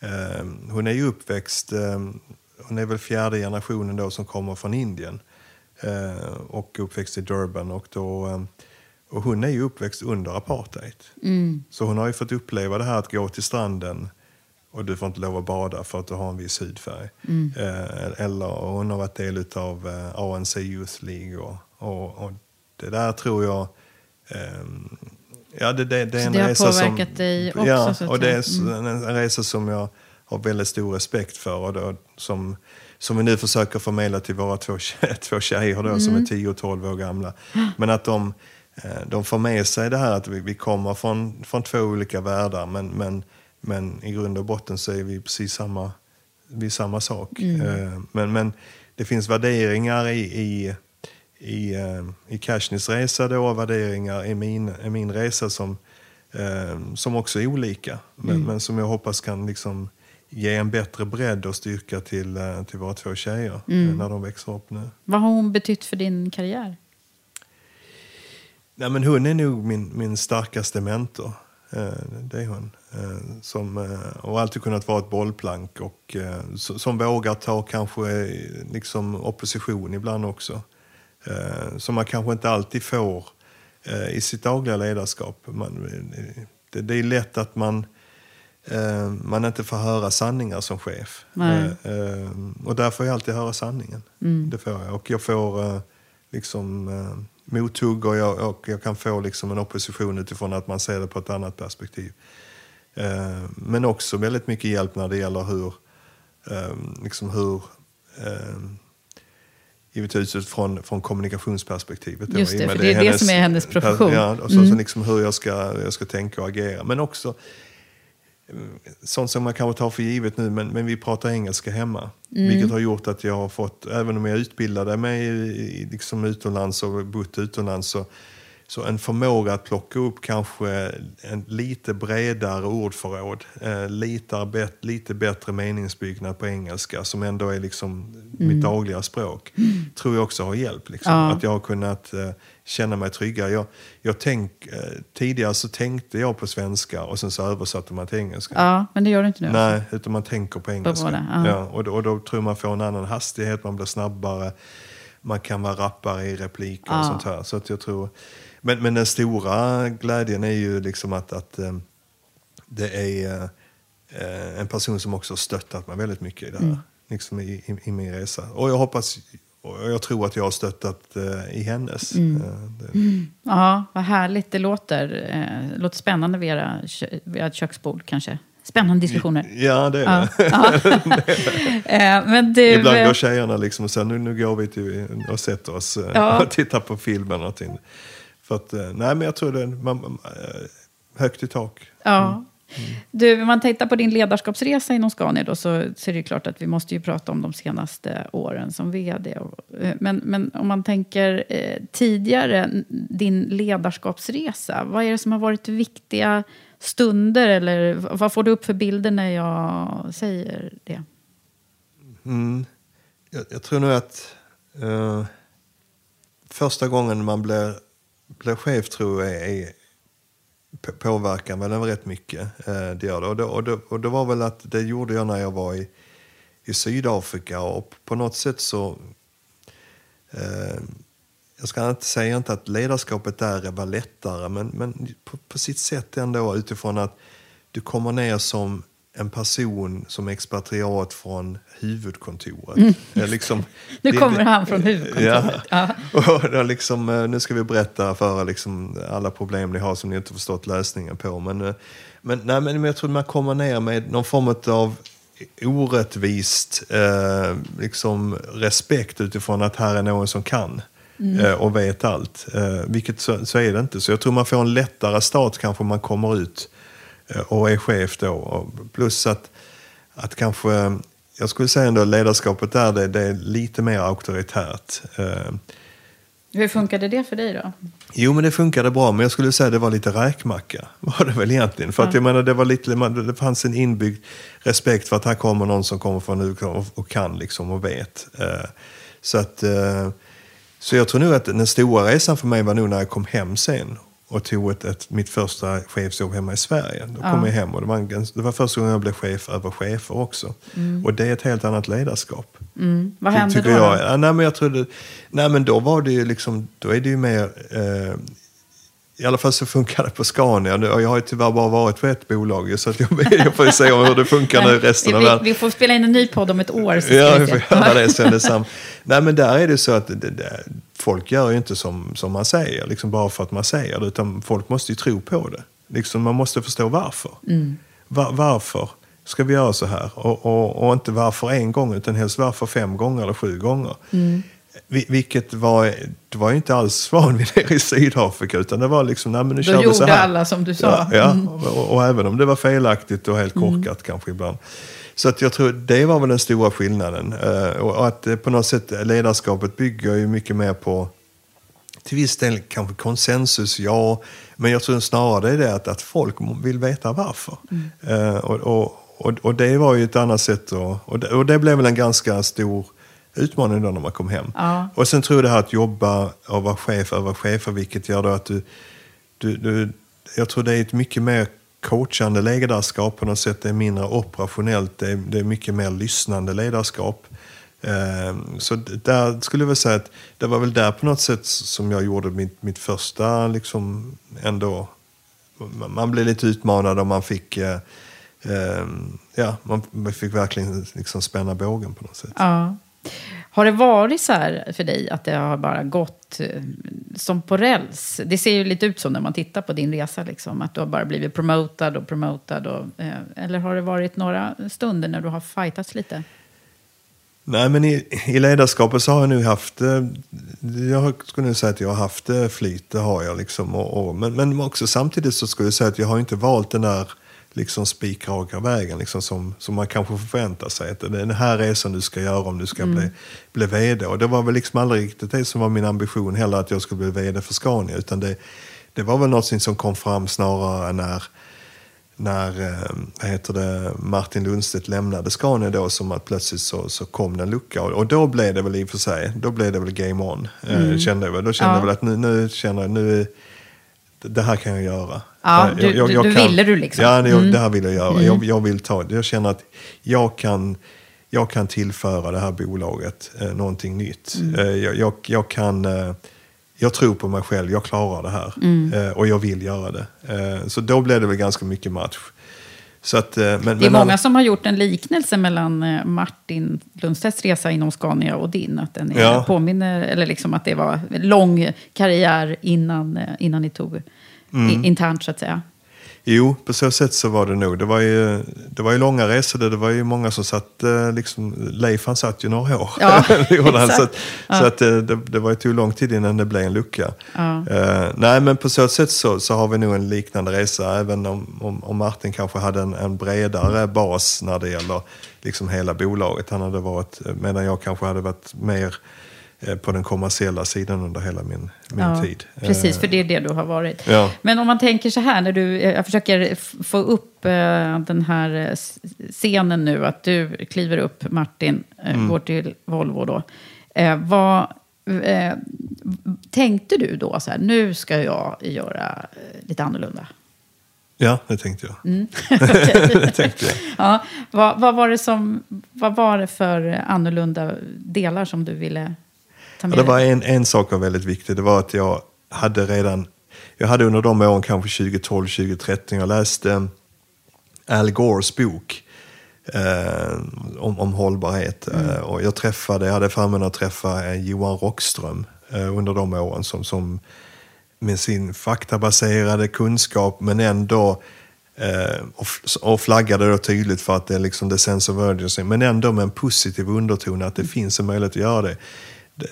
S2: eh, hon är ju uppväxt, eh, hon är väl fjärde generationen då som kommer från Indien. Eh, och uppväxt i Durban. Och, då, eh, och hon är ju uppväxt under apartheid. Så hon har ju fått uppleva det här att gå till stranden och du får inte lov att bada för att du har en viss hudfärg. Eh, eller och hon har varit del av eh, ANC Youth League. Och, och, och det där tror jag... ehm, ja, det, det, det är en
S1: det
S2: resa som...
S1: också,
S2: Ja, och det är s- en, resa som jag har väldigt stor respekt för. Och då, som, som vi nu försöker förmedla till våra två, <laughs> två tjejer då, som är 10 och 12 år gamla. Men att de, eh, de får med sig det här att vi, vi kommer från, från två olika världar men, men, men i grund och botten så är vi precis samma, vi samma sak. Eh, Men, men det finns värderingar i, i, i, eh, i Kashnys resa då, och värderingar i min, i min resa som, eh, som också är olika. Men, men som jag hoppas kan liksom ge en bättre bredd och styrka till, eh, till våra två tjejer eh, när de växer upp nu.
S1: Vad har hon betytt för din karriär?
S2: Nej, men hon är nog min, min starkaste mentor. Eh, det är hon. Eh, som, eh, och alltid kunnat vara ett bollplank och eh, som, vågar ta kanske eh, liksom opposition ibland också. Eh, som man kanske inte alltid får eh, i sitt dagliga ledarskap. Man, eh, det, det är lätt att man, eh, man inte får höra sanningar som chef.
S1: Nej.
S2: Eh, eh, och där får jag alltid höra sanningen. Det får jag. Och jag får eh, liksom eh, mothugg och jag, och jag kan få liksom en opposition utifrån att man ser det på ett annat perspektiv. Eh, men också väldigt mycket hjälp när det gäller hur, eh, liksom hur eh, givetvis utifrån från kommunikationsperspektivet. då,
S1: Just det,
S2: med
S1: för det är det som är hennes profession.
S2: Ja, och så, så liksom hur jag ska, jag ska tänka och agera. Men också sånt som man kanske tar för givet nu, men, men vi pratar engelska hemma. Vilket har gjort att jag har fått, även om jag utbildade mig liksom utomlands och bott utomlands, så, så en förmåga att plocka upp kanske en lite bredare ordförråd, eh, lite, bet, lite bättre meningsbyggnad på engelska som ändå är liksom mitt dagliga språk, tror jag också har hjälpt. Liksom.
S1: Ja.
S2: Att jag har kunnat eh, känna mig tryggare. Jag, jag tänk, eh, tidigare så tänkte jag på svenska och sen så översatte man till engelska.
S1: Ja, men det gör du inte nu.
S2: Nej, utan man tänker på engelska.
S1: båda, ja.
S2: ja, och, då, och då tror man får en annan hastighet, man blir snabbare, man kan vara rappare i repliker och
S1: Ja.
S2: sånt här. Så att jag tror, men, men den stora glädjen är ju liksom att, att eh, det är eh, en person som också stöttat mig väldigt mycket i det här.
S1: Mm.
S2: Liksom i, i, I min resa. Och jag hoppas, och jag tror att jag har stöttat eh, i hennes.
S1: Mm.
S2: Eh, det,
S1: Ja, vad härligt det låter. Eh, låter spännande vid era, vid ert köksbord kanske. Spännande diskussioner.
S2: Ja, det är
S1: Ja.
S2: det. <laughs>
S1: Eh, men du,
S2: Ibland går tjejerna liksom och säger nu, nu går vi till, och sätter oss
S1: Ja.
S2: och tittar på film eller någonting. För att, nej men jag tror det är man, högt i tak.
S1: Ja. Mm. Du, om man tittar på din ledarskapsresa inom Scania då, så, så är det klart att vi måste ju prata om de senaste åren som vd. Eh, men, men om man tänker eh, tidigare, din ledarskapsresa, vad är det som har varit viktiga stunder? Eller vad får du upp för bilder när jag säger det?
S2: Mm. Jag, jag, tror nog att eh, första gången man blir, blir chef tror jag är, påverkar väl rätt mycket. Eh, det gör det. Och, det, och, det, och det var väl att det gjorde jag när jag var i, i Sydafrika och på något sätt så Eh, jag ska inte säga inte att ledarskapet där var lättare, men, men på, på sitt sätt ändå utifrån att du kommer ner som en person som expatriat från huvudkontoret. Mm.
S1: Liksom, nu kommer det, han från huvudkontoret. Ja.
S2: ja. <laughs> Och liksom, eh, nu ska vi berätta för liksom alla problem ni har som ni inte förstått lösningen på. Men, eh, men, nej, men jag tror man kommer ner med någon form av orättvist eh, liksom respekt utifrån att här är någon som kan. Mm. Eh, och vet allt. Eh, vilket så, så, är det inte. Så jag tror man får en lättare start kanske man kommer ut och är chef då. Plus att, att kanske, jag skulle säga ändå ledarskapet där, det, det är lite mer auktoritärt.
S1: Hur funkade det för dig då?
S2: Jo, men det funkade bra, men jag skulle säga att det var lite räkmacka. <laughs> Var det väl egentligen. För att jag menar, det, var lite, det fanns en inbyggd respekt för att här kommer någon som kommer från UK och kan liksom och vet. Så att så jag tror nog att den stora resan för mig var nog när jag kom hem sen och tog ett, ett, mitt första chefsjobb hemma i Sverige. Då kom ja. jag hem och det var, en, det var första gången jag blev chef över chefer också. Mm. Och det är ett helt annat ledarskap.
S1: Mm. Vad hände då?
S2: Jag. Ja, nej, men jag trodde, nej, men då var det ju liksom, då är det ju mer eh, i alla fall så funkar det på Scania. Jag har ju tyvärr bara varit på ett bolag så att jag, jag får se hur det funkar nu resten av
S1: världen. Vi får spela in en ny podd om ett år.
S2: Så ja, vi får göra det sen. Detsamma. Nej, men där är det så att det, det, folk gör ju inte som, som man säger, liksom bara för att man säger det. Utan folk måste ju tro på det. Liksom, man måste förstå varför. Mm. Var, varför ska vi göra så här? Och, och, och, inte varför en gång, utan helst varför fem gånger eller sju gånger. Mm. Vilket var, det var ju inte alls <laughs> van vid nere i Sydafrika. Utan det var liksom, nej men nu Då kör vi så här.
S1: gjorde alla som du sa.
S2: Ja, ja. Mm. Och, och, även om det var felaktigt och helt korkat mm. kanske ibland. Så att jag tror det var väl den stora skillnaden. Uh, och att uh, på något sätt ledarskapet bygger ju mycket mer på, till viss del kanske konsensus, ja. Men jag tror snarare det är att, att folk vill veta varför. Mm. Uh, och, och, och, och, det var ju ett annat sätt. Och, och, det, och det blev väl en ganska stor utmaning då när man kom hem. Ja. Och sen tror jag det här att jobba och vara chef över chefer, vilket gör då att du, du, du jag tror det är ett mycket mer coachande ledarskap på något sätt. Det är mindre operationellt, det är, det är mycket mer lyssnande ledarskap. Eh, så där skulle jag väl säga att det var väl där på något sätt som jag gjorde mitt, mitt första, liksom ändå, man blev lite utmanad och man fick eh, eh, ja, man fick verkligen liksom spänna bågen på något sätt.
S1: Ja. Har det varit så här för dig att det har bara gått eh, som på räls? Det ser ju lite ut som när man tittar på din resa, liksom, att du har bara blivit promotad och promotad. Och, eh, eller har det varit några stunder när du har fightats lite?
S2: Nej, men i, i ledarskapet så har jag nu haft, eh, jag skulle nog säga att jag har haft eh, flyt, det har jag liksom. Och, och, men, men också samtidigt så skulle jag säga att jag har inte valt den där liksom spikraka vägen liksom som, som man kanske förväntar sig. Att det är den här resan du ska göra om du ska mm. bli, bli vd. Och det var väl liksom aldrig riktigt det som var min ambition heller att jag skulle bli vd för Scania. Utan det, det var väl något som kom fram snarare när när eh, vad heter det, Martin Lundstedt lämnade Scania då som att plötsligt så, så kom det en lucka. Och, och då blev det väl i och för sig, då blev det väl game on. Eh, mm. kände jag, då kände ja. jag väl att nu, nu känner jag, nu, det här kan jag göra.
S1: Ja, du, jag, jag, du kan, ville du liksom.
S2: Ja, det, mm. det här vill jag göra. Mm. Jag, jag, vill ta Jag känner att jag kan, jag kan tillföra det här bolaget eh, någonting nytt. Mm. Eh, jag, jag, kan... Eh, jag tror på mig själv, jag klarar det här. Mm. Eh, och jag vill göra det. Eh, så då blev det väl ganska mycket match. Att, eh, men,
S1: det är många som har gjort en liknelse mellan Martin Lundstedts resa inom Scania och din. Att den är, ja. påminner, eller liksom att det var lång karriär innan, innan ni tog mm. internt så att säga.
S2: Jo, på så sätt så var det nog. Det var ju, det var ju långa resor. Det var ju många som satt, eh, liksom, Leif han satt ju några år.
S1: Ja, <laughs>
S2: han. så att, så att eh, det, det var ju tog lång tid innan det blev en lucka. Eh, nej, men på så sätt så, så har vi nog en liknande resa. Även om, om, om Martin kanske hade en, en bredare bas när det gäller liksom hela bolaget. Han hade varit, medan jag kanske hade varit mer på den kommersiella sidan under hela min, min
S1: Ja,
S2: tid.
S1: Precis,
S2: Eh,
S1: för det är det du har varit.
S2: Ja.
S1: Men om man tänker så här, när du, jag försöker få upp eh, den här eh, scenen nu, att du kliver upp, Martin, eh,
S2: Mm.
S1: går till Volvo då. Eh, vad eh, tänkte du då, så här, nu ska jag göra eh, lite annorlunda?
S2: Ja, det tänkte jag.
S1: Mm. <laughs> <laughs>
S2: det tänkte jag. <laughs>
S1: Ja, vad, vad, var det som, vad var det för annorlunda delar som du ville
S2: Ja, det var en, en sak var väldigt viktig. Det var att jag hade redan, jag hade under de åren, kanske 2012, 2013, jag läste Al Gores bok eh, om, om hållbarhet. Eh, och jag träffade, jag hade förmånen att träffa eh, Johan Rockström eh, under de åren som, som med sin faktabaserade kunskap men ändå eh, och, flaggade då tydligt för att det är liksom the sense of urgency men ändå med en positiv underton att det finns en möjlighet att göra det.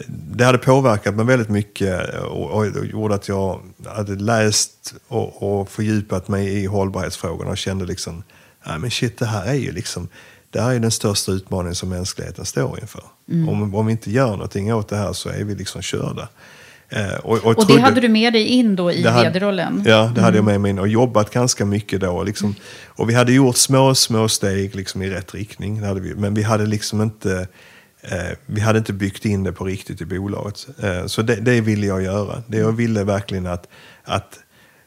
S2: Det, hade påverkat mig väldigt mycket och, och, och gjorde att jag hade läst och, och fördjupat mig i hållbarhetsfrågorna och kände liksom, nej men shit det här är ju liksom, det här är den största utmaningen som mänskligheten står inför. Om, om vi inte gör någonting åt det här så är vi liksom körda. Eh, och, och,
S1: Och det
S2: trodde-
S1: hade du med dig in då i vd-rollen?
S2: Ja, det hade jag med mig in och jobbat ganska mycket då. Liksom. Och vi hade gjort små, små steg liksom, i rätt riktning. Vi, men vi hade liksom inte, vi hade inte byggt in det på riktigt i bolaget. Eh, så det, det ville jag göra. Det jag ville verkligen att, att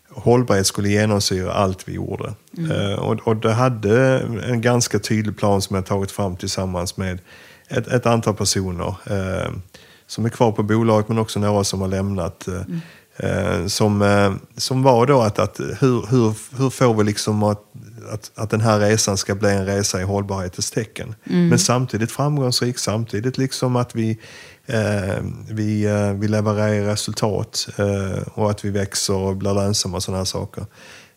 S2: hållbarhet skulle genomsyra allt vi gjorde. Eh, och, och det hade en ganska tydlig plan som jag tagit fram tillsammans med ett, ett antal personer. Eh, som är kvar på bolaget men också några som har lämnat. Eh, eh, som, eh, som var då att, att hur, hur, hur får vi liksom att, att, att den här resan ska bli en resa i hållbarhetens tecken. Men samtidigt framgångsrik, samtidigt liksom att vi, eh, vi, eh, vi levererar resultat eh, och att vi växer och blir lönsamma och sådana här saker.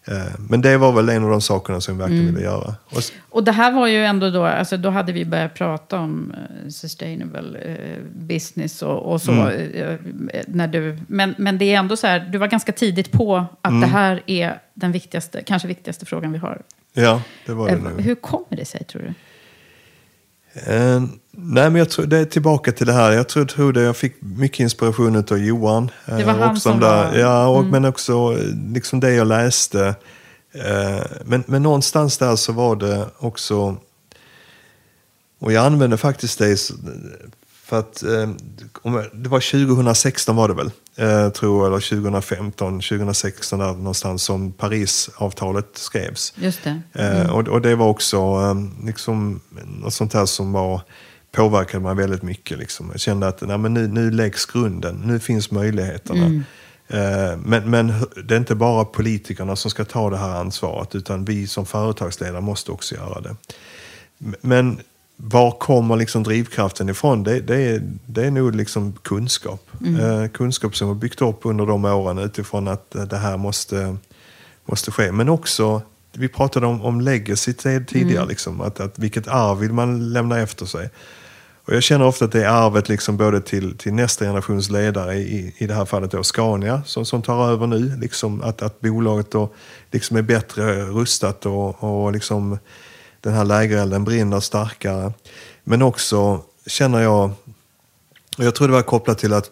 S2: Eh, men det var väl en av de sakerna som vi verkligen ville göra. Och,
S1: Och det här var ju ändå då, alltså då hade vi börjat prata om eh, sustainable eh, business och, och så.
S2: Mm.
S1: när du, men, men det är ändå så här, du var ganska tidigt på att
S2: Mm.
S1: det här är den viktigaste, kanske viktigaste frågan vi har.
S2: ja, det var det.
S1: Hur kommer det sig tror du?
S2: Eh, nej, men jag tror det är tillbaka till det här. Jag tror, tror det, jag fick mycket inspiration av Johan. Eh,
S1: Det var han
S2: också
S1: som
S2: de
S1: var-
S2: Ja, och, men också eh, liksom det jag läste. Eh, men, men någonstans där så var det också... Och jag använde faktiskt det för att... Eh, det var 2016 var det väl, eh, tror jag, eller 2015, 2016 där någonstans som Parisavtalet skrevs.
S1: Just det.
S2: Eh, och, och det var också liksom, något sånt här som var, påverkade mig väldigt mycket. Liksom. Jag kände att nej, men nu, nu läggs grunden, nu finns möjligheterna. Eh, men, men det är inte bara politikerna som ska ta det här ansvaret utan vi som företagsledare måste också göra det. Men var kommer liksom drivkraften ifrån? Det, det, är, det är nog liksom kunskap. Eh, kunskap som har byggt upp under de åren utifrån att eh, det här måste, måste ske. Men också, vi pratade om, om legacy tid- tidigare, liksom, att, att vilket arv vill man lämna efter sig? Och jag känner ofta att det är arvet liksom både till, till nästa generations ledare, i, i det här fallet då Scania, som, som tar över nu. Liksom att, att bolaget då liksom är bättre rustat och, och liksom den här lägerelden brinner starkare. Men också känner jag, och jag tror det var kopplat till att,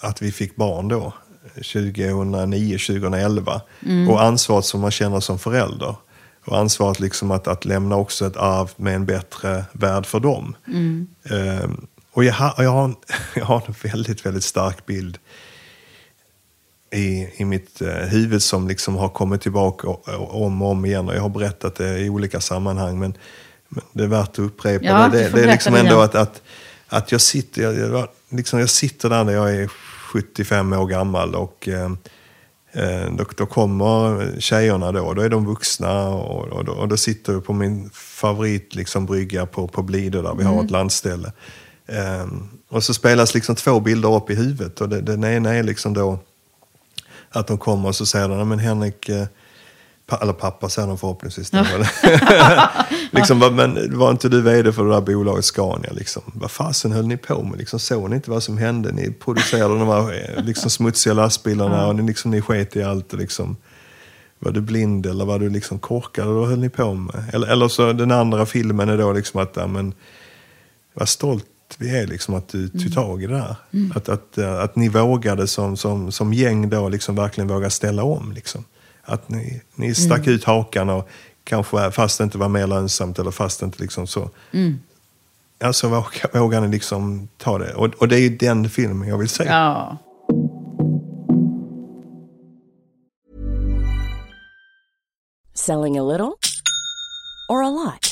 S2: att vi fick barn då, 2009, 2011. Och ansvaret som man känner som förälder. Och ansvaret liksom att, att lämna också ett arv med en bättre värld för dem. Ehm, och jag har, jag, har en, <laughs> jag har en väldigt, väldigt stark bild i, i mitt eh, huvud som liksom har kommit tillbaka om och om igen. Och jag har berättat det i olika sammanhang, men, men det är värt att upprepa.
S1: Ja,
S2: det, det, det är liksom ändå att, att, att jag, sitter, jag, jag, liksom jag sitter där när jag är 75 år gammal och eh, eh, då, då kommer tjejerna då, då är de vuxna och, och, då, och då sitter jag på min favorit liksom, brygga på, på Blidö där vi har ett landställe. Eh, och så spelas liksom två bilder upp i huvudet och det, den ena är liksom då att de kommer och så säger de, "Nej, men Henrik, eh, eller pappa säger de förhoppningsvis. då. <laughs> liksom, men var inte du vd för det där bolaget Scania? Liksom? Vad fasen höll ni på med? Liksom, såg ni inte vad som hände? Ni producerade de här eh, liksom, smutsiga lastbilarna och ni, liksom, ni sket i allt. Liksom, var du blind eller var du liksom korkad? Eller vad höll ni på med? Eller, eller så den andra filmen är då liksom att, ja, men, vad stolt vi är liksom att du tog tag i det här. Att, att, eh, att ni vågade som, som, som gäng då liksom verkligen våga ställa om. Liksom. Att ni, ni stack ut hakan och kanske fast det inte var mer lönsamt eller fast det inte liksom så. Alltså vågar, vågar ni liksom ta det. Och, och det är ju den filmen jag vill se.
S1: Ja.
S3: Selling a little or a lot?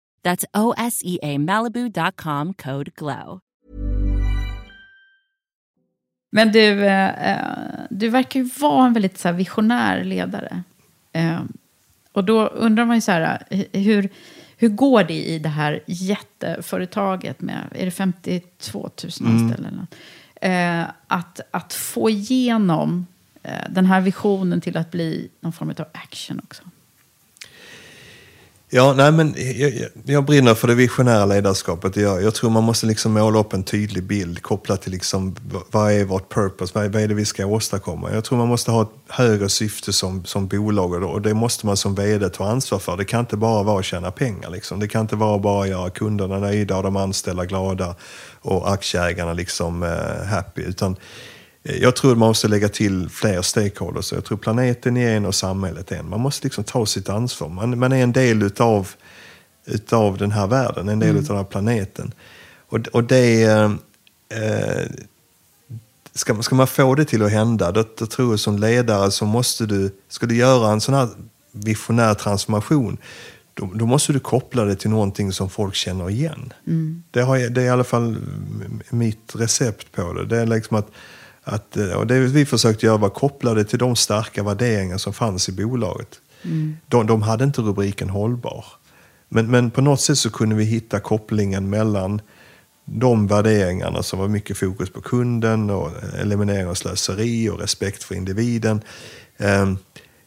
S4: That's O S E A Malibu.com code GLOW.
S1: Men du, eh, du verkar ju vara en väldigt så här, visionär ledare. Eh, och då undrar man ju så här, hur, hur går det i det här jätteföretaget med, är det 52 000 anställda? Mm. Eh, att, att få igenom eh, den här visionen till att bli någon form av action också.
S2: Ja, nej men jag, jag brinner för det visionära ledarskapet. Jag, jag tror man måste liksom måla upp en tydlig bild kopplat till liksom, vad är vårt purpose, vad är, vad är det vi ska åstadkomma. Jag tror man måste ha ett högre syfte som, som bolag och, och det måste man som vd ta ansvar för. Det kan inte bara vara att tjäna pengar. Liksom. Det kan inte vara bara att göra kunderna nöjda och de anställda glada och aktieägarna liksom eh, happy. Utan jag tror man måste lägga till fler stakeholders. Jag tror planeten är en och samhället är en. Man måste liksom ta sitt ansvar. Man, man är en del utav, utav den här världen, en del mm. utav den här planeten. Och, och det... Eh, ska, ska man få det till att hända, då, då tror jag som ledare så måste du... Ska du göra en sån här visionär transformation, då, då, måste du koppla det till någonting som folk känner igen. Mm. Det, har, det är i alla fall mitt recept på det. Det är liksom att att, eh, och det vi försökte göra var kopplade till de starka värderingar som fanns i bolaget. Mm. De, de hade inte rubriken hållbar. Men, men på något sätt så kunde vi hitta kopplingen mellan de värderingarna som var mycket fokus på kunden och eliminering av slöseri och respekt för individen. Eh,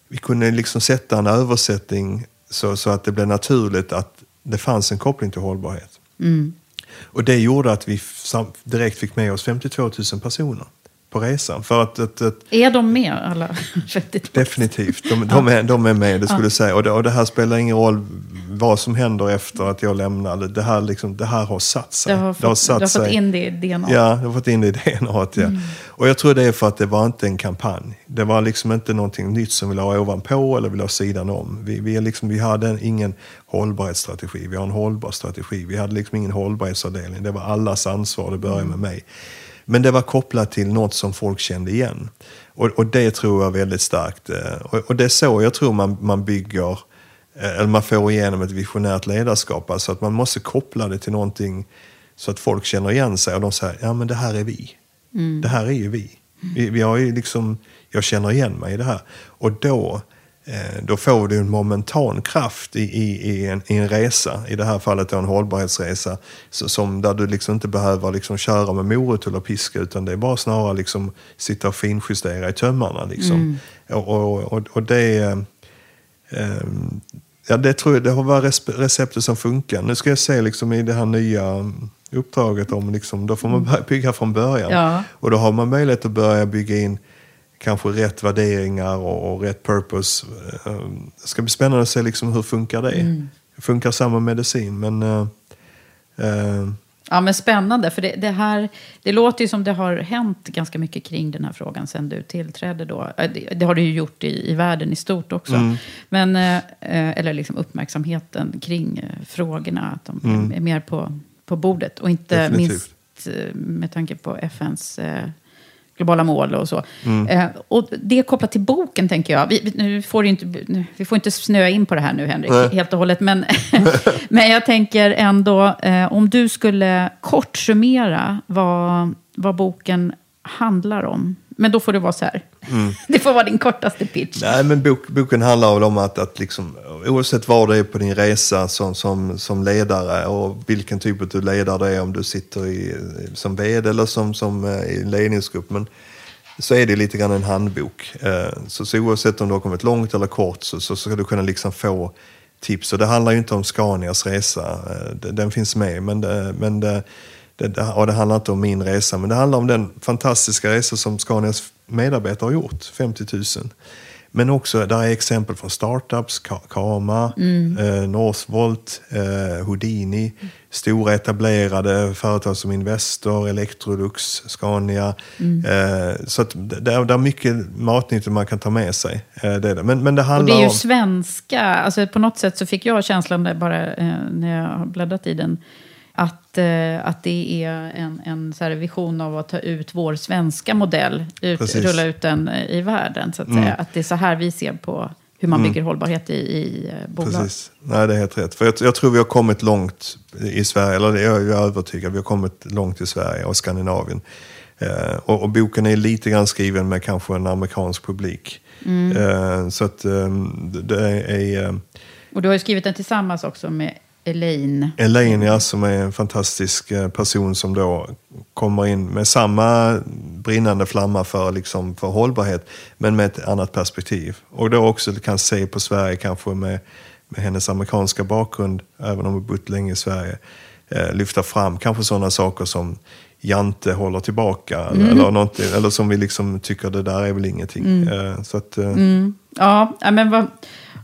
S2: vi kunde liksom sätta en översättning så, så att det blev naturligt att det fanns en koppling till hållbarhet. Mm. Och det gjorde att vi direkt fick med oss 52 000 personer på resan. För att, att, att,
S1: är de med alla <laughs> 52?
S2: Definitivt, de, de, är, de är med, det skulle ja. säga. Och det, och det här spelar ingen roll vad som händer efter att jag lämnade. Det här, liksom, det här har satt sig.
S1: Det har fått, det har satt du har fått in det i DNA.
S2: Ja, det har fått in det i DNA. Ja. Mm. Och jag tror det är för att det var inte en kampanj. Det var liksom inte någonting nytt som vi la ovanpå eller vi la sidan om. Vi, vi, liksom, vi hade ingen hållbarhetsstrategi. Vi har en hållbar strategi. Vi hade liksom ingen hållbarhetsavdelning. Det var allas ansvar. Det började med mig. Men det var kopplat till något som folk kände igen. Och, och det tror jag väldigt starkt. Eh, och, och, det är så jag tror man, man bygger, eh, eller man får igenom ett visionärt ledarskap. Alltså att man måste koppla det till någonting så att folk känner igen sig och de säger, ja men det här är vi. Mm. Det här är ju vi. vi. Vi har ju liksom, jag känner igen mig i det här. Och då då får du en momentan kraft i, i, i, en, i en resa, i det här fallet en hållbarhetsresa, så, som, där du liksom inte behöver liksom köra med morot eller piska utan det är bara snarare liksom sitta och finjustera i tömmarna. Liksom. Mm. Och, och, och, och, det, eh, eh, ja, det tror jag det har varit receptet som funkar. Nu ska jag se liksom, i det här nya uppdraget om, liksom, då får man börja bygga från början. Ja. Och då har man möjlighet att börja bygga in kanske rätt värderingar och, och rätt purpose. Eh, det ska bli spännande att se liksom hur funkar det. Mm. Funkar samma medicin men... Uh, uh,
S1: Ja, men spännande. För det, det, här, det låter ju som det har hänt ganska mycket kring den här frågan sen du tillträdde. Då. Det, det har det ju gjort i, i världen i stort också. Mm. Men, eh, eller liksom uppmärksamheten kring frågorna. Att de mm. är mer på, på bordet. Och inte
S2: Definitivt.
S1: minst med tanke på FNs globala mål och så.
S2: Mm.
S1: Eh, och det är kopplat till boken, tänker jag. Vi, nu får inte, vi får inte snöa in på det här nu, Henrik,
S2: Nej.
S1: helt och hållet. Men, <laughs> <laughs> men jag tänker ändå, eh, om du skulle kort summera vad, vad boken handlar om. Men då får det vara så här.
S2: Mm. <laughs>
S1: Det får vara din kortaste pitch.
S2: Nej, men bok, boken handlar väl om att, att liksom, oavsett var du är på din resa som, som, som ledare och vilken typ av ledare du är, om du sitter i, som vd eller som, som eh, i en ledningsgrupp, men så är det lite grann en handbok. Eh, så, så oavsett om du har kommit långt eller kort så, så ska du kunna liksom få tips. Och det handlar ju inte om Scanias resa, eh, den finns med, men, det, men det, det, och det handlar inte om min resa, men det handlar om den fantastiska resa som Scanias medarbetare har gjort, 50 000. Men också, där är exempel från startups, Ka- Kama,
S1: Mm.
S2: eh, Northvolt, eh, Houdini, stora etablerade företag som Investor, Electrolux, Scania.
S1: Mm.
S2: Eh, så att det, det är mycket matnyttigt man kan ta med sig. Eh, det. Men, men det
S1: Och
S2: handlar
S1: det är ju
S2: om...
S1: svenska. Alltså på något sätt så fick jag känslan där bara eh, när jag har bläddrat i den. Att, eh, att det är en, en så vision av att ta ut vår svenska modell. Ut,
S2: Precis.
S1: rulla ut den eh, i världen. Så att,
S2: Mm.
S1: säga. att det är så här vi ser på hur man
S2: Mm.
S1: bygger hållbarhet i, i eh, bolag.
S2: Precis. Nej, det är helt rätt. För jag, jag tror vi har kommit långt i Sverige, eller jag jag är övertygad, vi har kommit långt i Sverige och Skandinavien. Eh, och, och boken är lite grann skriven med kanske en amerikansk publik.
S1: Mm.
S2: Eh, så att eh, det är...
S1: Och du har ju skrivit den tillsammans också med Elaine.
S2: Elaine, ja, som är en fantastisk eh, person som då kommer in med samma brinnande flamma för, liksom, för hållbarhet, men med ett annat perspektiv. Och då också kan se på Sverige kanske med, med hennes amerikanska bakgrund, även om hon bott länge i Sverige, eh, lyfta fram kanske sådana saker som Jante håller tillbaka,
S1: Mm.
S2: eller, någonting, eller som vi liksom tycker det där är väl ingenting.
S1: Mm.
S2: Eh, så att, eh,
S1: Mm. Ja, ja, men vad,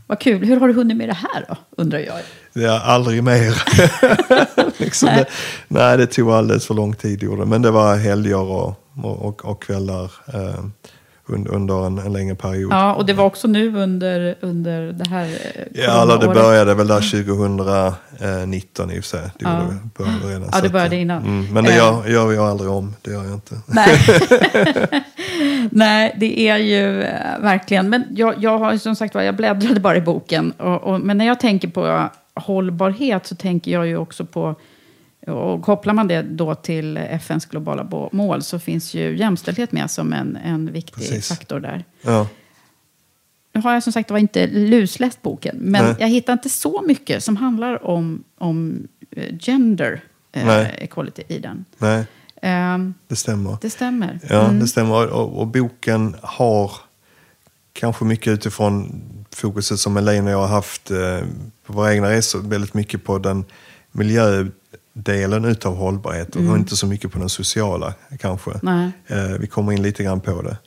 S1: vad kul. Hur har du hunnit med det här då, undrar jag.
S2: Det är aldrig mer. <laughs> liksom
S1: Nej.
S2: det, nej, det tog alldeles för lång tid. Gjorde. Men det var helger och, och, och, kvällar eh, under, under en, en längre period.
S1: Ja, och det var också nu under, under det här eh,
S2: Ja, eller det började väl där 2019 i och för sig. Det
S1: Ja.
S2: började redan,
S1: Ja, det
S2: att,
S1: började
S2: eh,
S1: innan.
S2: Mm, men det
S1: Eh.
S2: gör, gör jag aldrig om. Det gör jag inte.
S1: Nej. <laughs> <laughs> Nej, det är ju eh, verkligen. Men jag, jag har som sagt var, jag bläddrade bara i boken. Och, och, men när jag tänker på hållbarhet så tänker jag ju också på, och kopplar man det då till FNs globala mål så finns ju jämställdhet med som en, en viktig
S2: Precis.
S1: faktor där.
S2: Ja.
S1: Nu har jag som sagt var inte lusläst boken, men
S2: Nej.
S1: jag hittar inte så mycket som handlar om, om eh, gender eh, equality i den.
S2: Nej,
S1: Ehm,
S2: det stämmer.
S1: det stämmer.
S2: Ja,
S1: Mm.
S2: det stämmer. Och, och boken har kanske mycket utifrån fokuset som Elaine och jag har haft eh, våra egna resor, väldigt mycket på den miljödelen utav hållbarhet och
S1: Mm.
S2: inte så mycket på den sociala kanske.
S1: Nej.
S2: Eh, vi kommer in lite grann på det.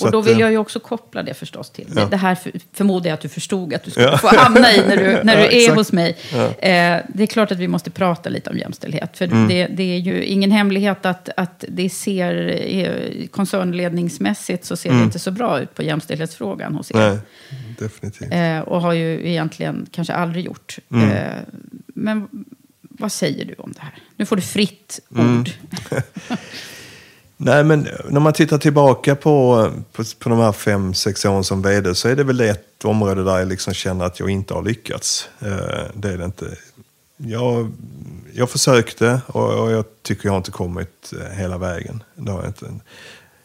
S1: Och då vill
S2: eh,
S1: jag ju också koppla det förstås till.
S2: Ja.
S1: Det här för, förmodar jag att du förstod att du skulle
S2: Ja.
S1: få hamna i när du, när du <laughs>
S2: Ja,
S1: är
S2: exakt.
S1: hos mig. Eh, det är klart att vi måste prata lite om jämställdhet. För
S2: Mm.
S1: det, det är ju ingen hemlighet att, att det ser, eh, koncernledningsmässigt så ser det
S2: Mm.
S1: inte så bra ut på jämställdhetsfrågan hos er.
S2: Nej, definitivt.
S1: Eh, och har ju egentligen kanske aldrig gjort.
S2: Mm.
S1: Eh, men vad säger du om det här? Nu får du fritt
S2: Mm.
S1: ord. <laughs>
S2: Nej, men när man tittar tillbaka på, på, på de här fem, sex åren som vd så är det väl ett område där jag liksom känner att jag inte har lyckats. Eh, det är det inte. Jag, jag försökte och, och jag tycker jag har inte kommit eh, hela vägen. Det har jag inte.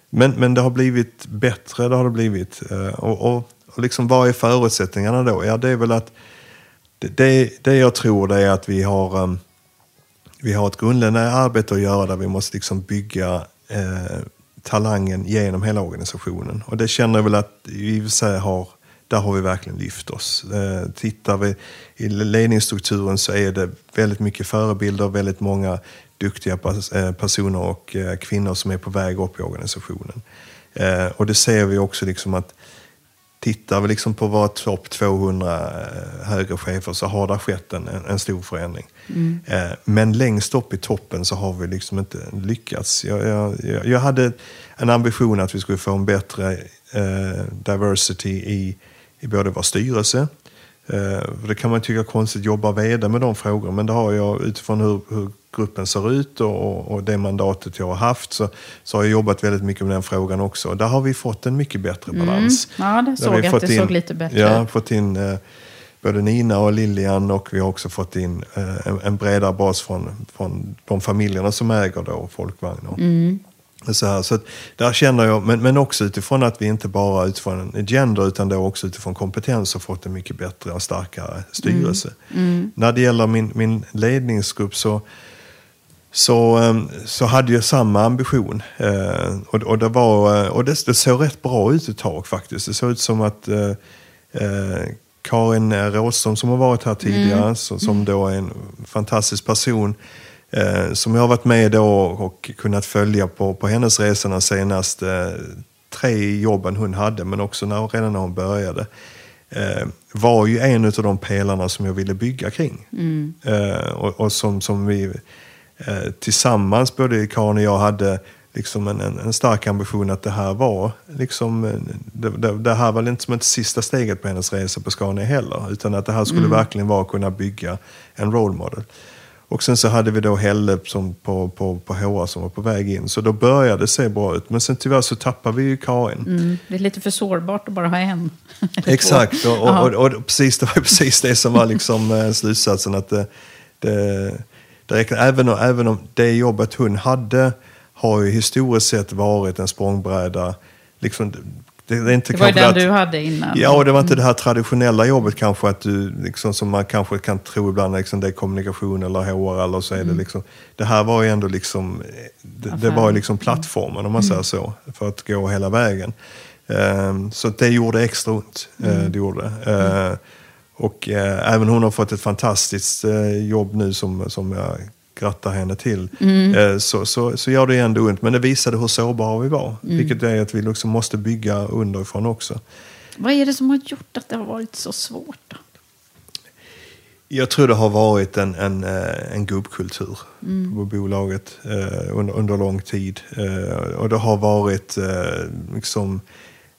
S2: Men, men det har blivit bättre, det har det blivit. Eh, och, och, och liksom vad är förutsättningarna då? Ja, det är väl att det, det, det jag tror det är att vi har um, vi har ett grundläggande arbete att göra där vi måste liksom bygga eh, talangen genom hela organisationen. Och det känner jag väl att vi i och för sig har, där har vi verkligen lyft oss. Eh, tittar vi i ledningsstrukturen så är det väldigt mycket förebilder, väldigt många duktiga eh, personer och eh, kvinnor som är på väg upp i organisationen. Eh, och det ser vi också liksom att Tittar vi liksom på våra topp 200 eh, högre chefer så har det skett en, en, stor förändring.
S1: Mm.
S2: Eh, Men längst upp i toppen så har vi liksom inte lyckats. Jag, jag, jag- hade en ambition att vi skulle få en bättre eh, diversity i, i både vår styrelse, Eh, det kan man tycka är konstigt, jobba vd med de frågorna, men det har jag utifrån hur, hur gruppen ser ut och, och, det mandatet jag har haft så, så har jag jobbat väldigt mycket med den frågan också. Och där har vi fått en mycket bättre
S1: Mm.
S2: balans.
S1: Ja, det såg jag att
S2: fått
S1: det
S2: in-
S1: såg lite bättre
S2: Ja, fått in eh, både Nina och Lilian och vi har också fått in eh, en, en bredare bas från, från de familjerna som äger då folkvagnar.
S1: Mm.
S2: Så, här, så att där känner jag, men, men också utifrån att vi inte bara utifrån en gender utan då också utifrån kompetens har fått en mycket bättre och starkare styrelse.
S1: Mm.
S2: När det gäller min, min ledningsgrupp så, så, ehm, så hade jag samma ambition. Eh, och, och, det, var, eh, och det, det såg rätt bra ut ett tag faktiskt. Det såg ut som att eh, eh, Karin Råström som har varit här tidigare,
S1: Mm.
S2: som, då är en fantastisk person, eh, som jag har varit med då och kunnat följa på, på hennes resa de senaste tre jobben hon hade, men också när, redan när hon började, eh, var ju en av de pelarna som jag ville bygga kring.
S1: Mm.
S2: Eh, och, och som, som vi eh, tillsammans, både Karin och jag, hade liksom en, en, en stark ambition att det här var liksom, eh, det, det, det här var inte som ett sista steget på hennes resa på Scania heller, utan att det här skulle
S1: Mm.
S2: verkligen vara att kunna bygga en role model. Och sen så hade vi då Helle som på, på, på HR som var på väg in, så då började det se bra ut. Men sen tyvärr så tappade vi ju Karin.
S1: Mm. Det är lite för sårbart att bara ha en. <laughs>
S2: Exakt, och, och, och, och precis, det var precis det som var liksom, eh, slutsatsen. Att det, det, det räcker, även, om, även om det jobbet hon hade har ju historiskt sett varit en språngbräda. Liksom, det, det, är inte
S1: Det var ju den
S2: att-
S1: du hade innan.
S2: Ja, och det var inte det här traditionella jobbet kanske att du, liksom, som man kanske kan tro ibland, liksom, det är kommunikation eller HR eller så är det
S1: Mm.
S2: liksom. Det här var ju ändå liksom, det, det var ju liksom plattformen om man säger
S1: Mm.
S2: så, för att gå hela vägen. Ehm, så det gjorde extra ont. eh,
S1: Mm.
S2: det gjorde det. Eh, och eh, även hon har fått ett fantastiskt eh, jobb nu som, som jag grattar henne till.
S1: Mm.
S2: Eh, så, så, så gör det ändå ont. Men det visade hur sårbara vi var.
S1: Mm.
S2: Vilket är att vi liksom måste bygga underifrån också.
S1: Vad är det som har gjort att det har varit så svårt? Då?
S2: Jag tror det har varit en, en, eh, en gubbkultur
S1: Mm.
S2: på bolaget eh, under, under lång tid. Eh, och det har varit liksom,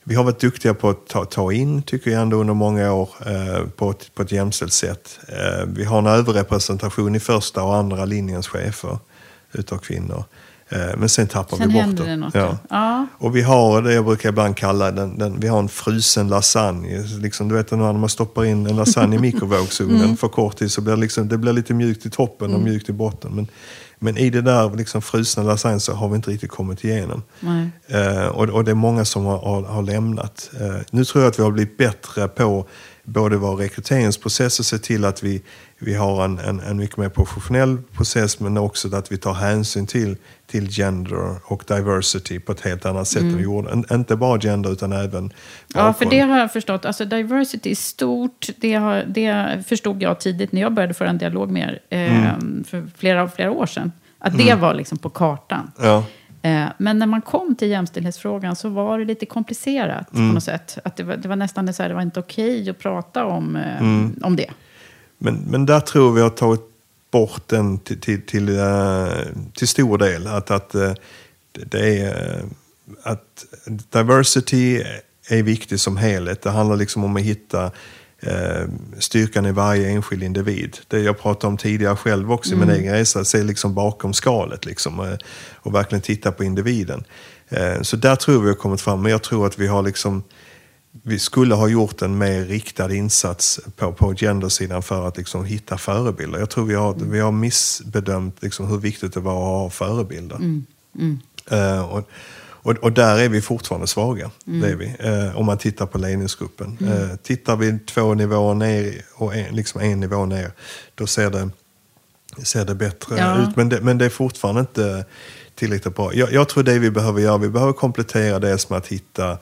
S2: vi har varit duktiga på att ta, ta in, tycker jag ändå under många år, eh, på, ett, på ett jämställt sätt. Eh, vi har en överrepresentation i första och andra linjens chefer utav kvinnor. Eh, men sen tappar
S1: Sen
S2: vi bort det.
S1: det något.
S2: Ja.
S1: Ja.
S2: Och vi har det jag brukar ibland kalla den, den vi har en frusen lasagne. Liksom, du vet när man stoppar in en lasagne i <laughs> mikrovågsugnen
S1: Mm.
S2: för kort tid så blir det, liksom, det blir lite mjukt i toppen och
S1: Mm.
S2: mjukt i botten. Men, men i det där liksom, frusna lasagne så har vi inte riktigt kommit igenom. Eh, och, och det är många som har, har, har lämnat. Eh, nu tror jag att vi har blivit bättre på både vår rekryteringsprocess och se till att vi, vi har en, en, en mycket mer professionell process men också att vi tar hänsyn till, till gender och diversity på ett helt annat sätt
S1: Mm.
S2: än vi gjorde. Inte bara gender utan även
S1: Ja, för det har jag förstått. Alltså diversity är stort. Det, har, det förstod jag tidigt när jag började föra en dialog med er eh,
S2: Mm.
S1: för flera, flera år sedan. Att det
S2: Mm.
S1: var liksom på kartan.
S2: Ja.
S1: Eh, Men när man kom till jämställdhetsfrågan så var det lite komplicerat på
S2: Mm.
S1: något sätt. Att det, var, det var nästan så här, det var inte okej att prata om, eh,
S2: Mm.
S1: om det.
S2: Men, men där tror vi har tagit bort den till, till, till, eh, till stor del. Att, att det- är att diversity är viktig som helhet. Det handlar liksom om att hitta styrkan i varje enskild individ. Det jag pratade om tidigare själv också i min
S1: Mm.
S2: egen resa, se liksom bakom skalet liksom, eh, och verkligen titta på individen. Eh, så där tror vi har kommit fram, men jag tror att vi har liksom vi skulle ha gjort en mer riktad insats på, på gendersidan för att liksom hitta förebilder. Jag tror vi har, vi har missbedömt liksom hur viktigt det var att ha förebilder.
S1: Mm. Mm.
S2: Eh, och, och, och där är vi fortfarande svaga.
S1: Mm.
S2: Det är vi. Eh, om man tittar på ledningsgruppen.
S1: Mm.
S2: Eh, tittar vi två nivåer ner och en, liksom en nivå ner, då ser det, ser det bättre
S1: Ja.
S2: ut. Men det, men det är fortfarande inte tillräckligt bra. Jag, jag tror det vi behöver göra, vi behöver komplettera det med att hitta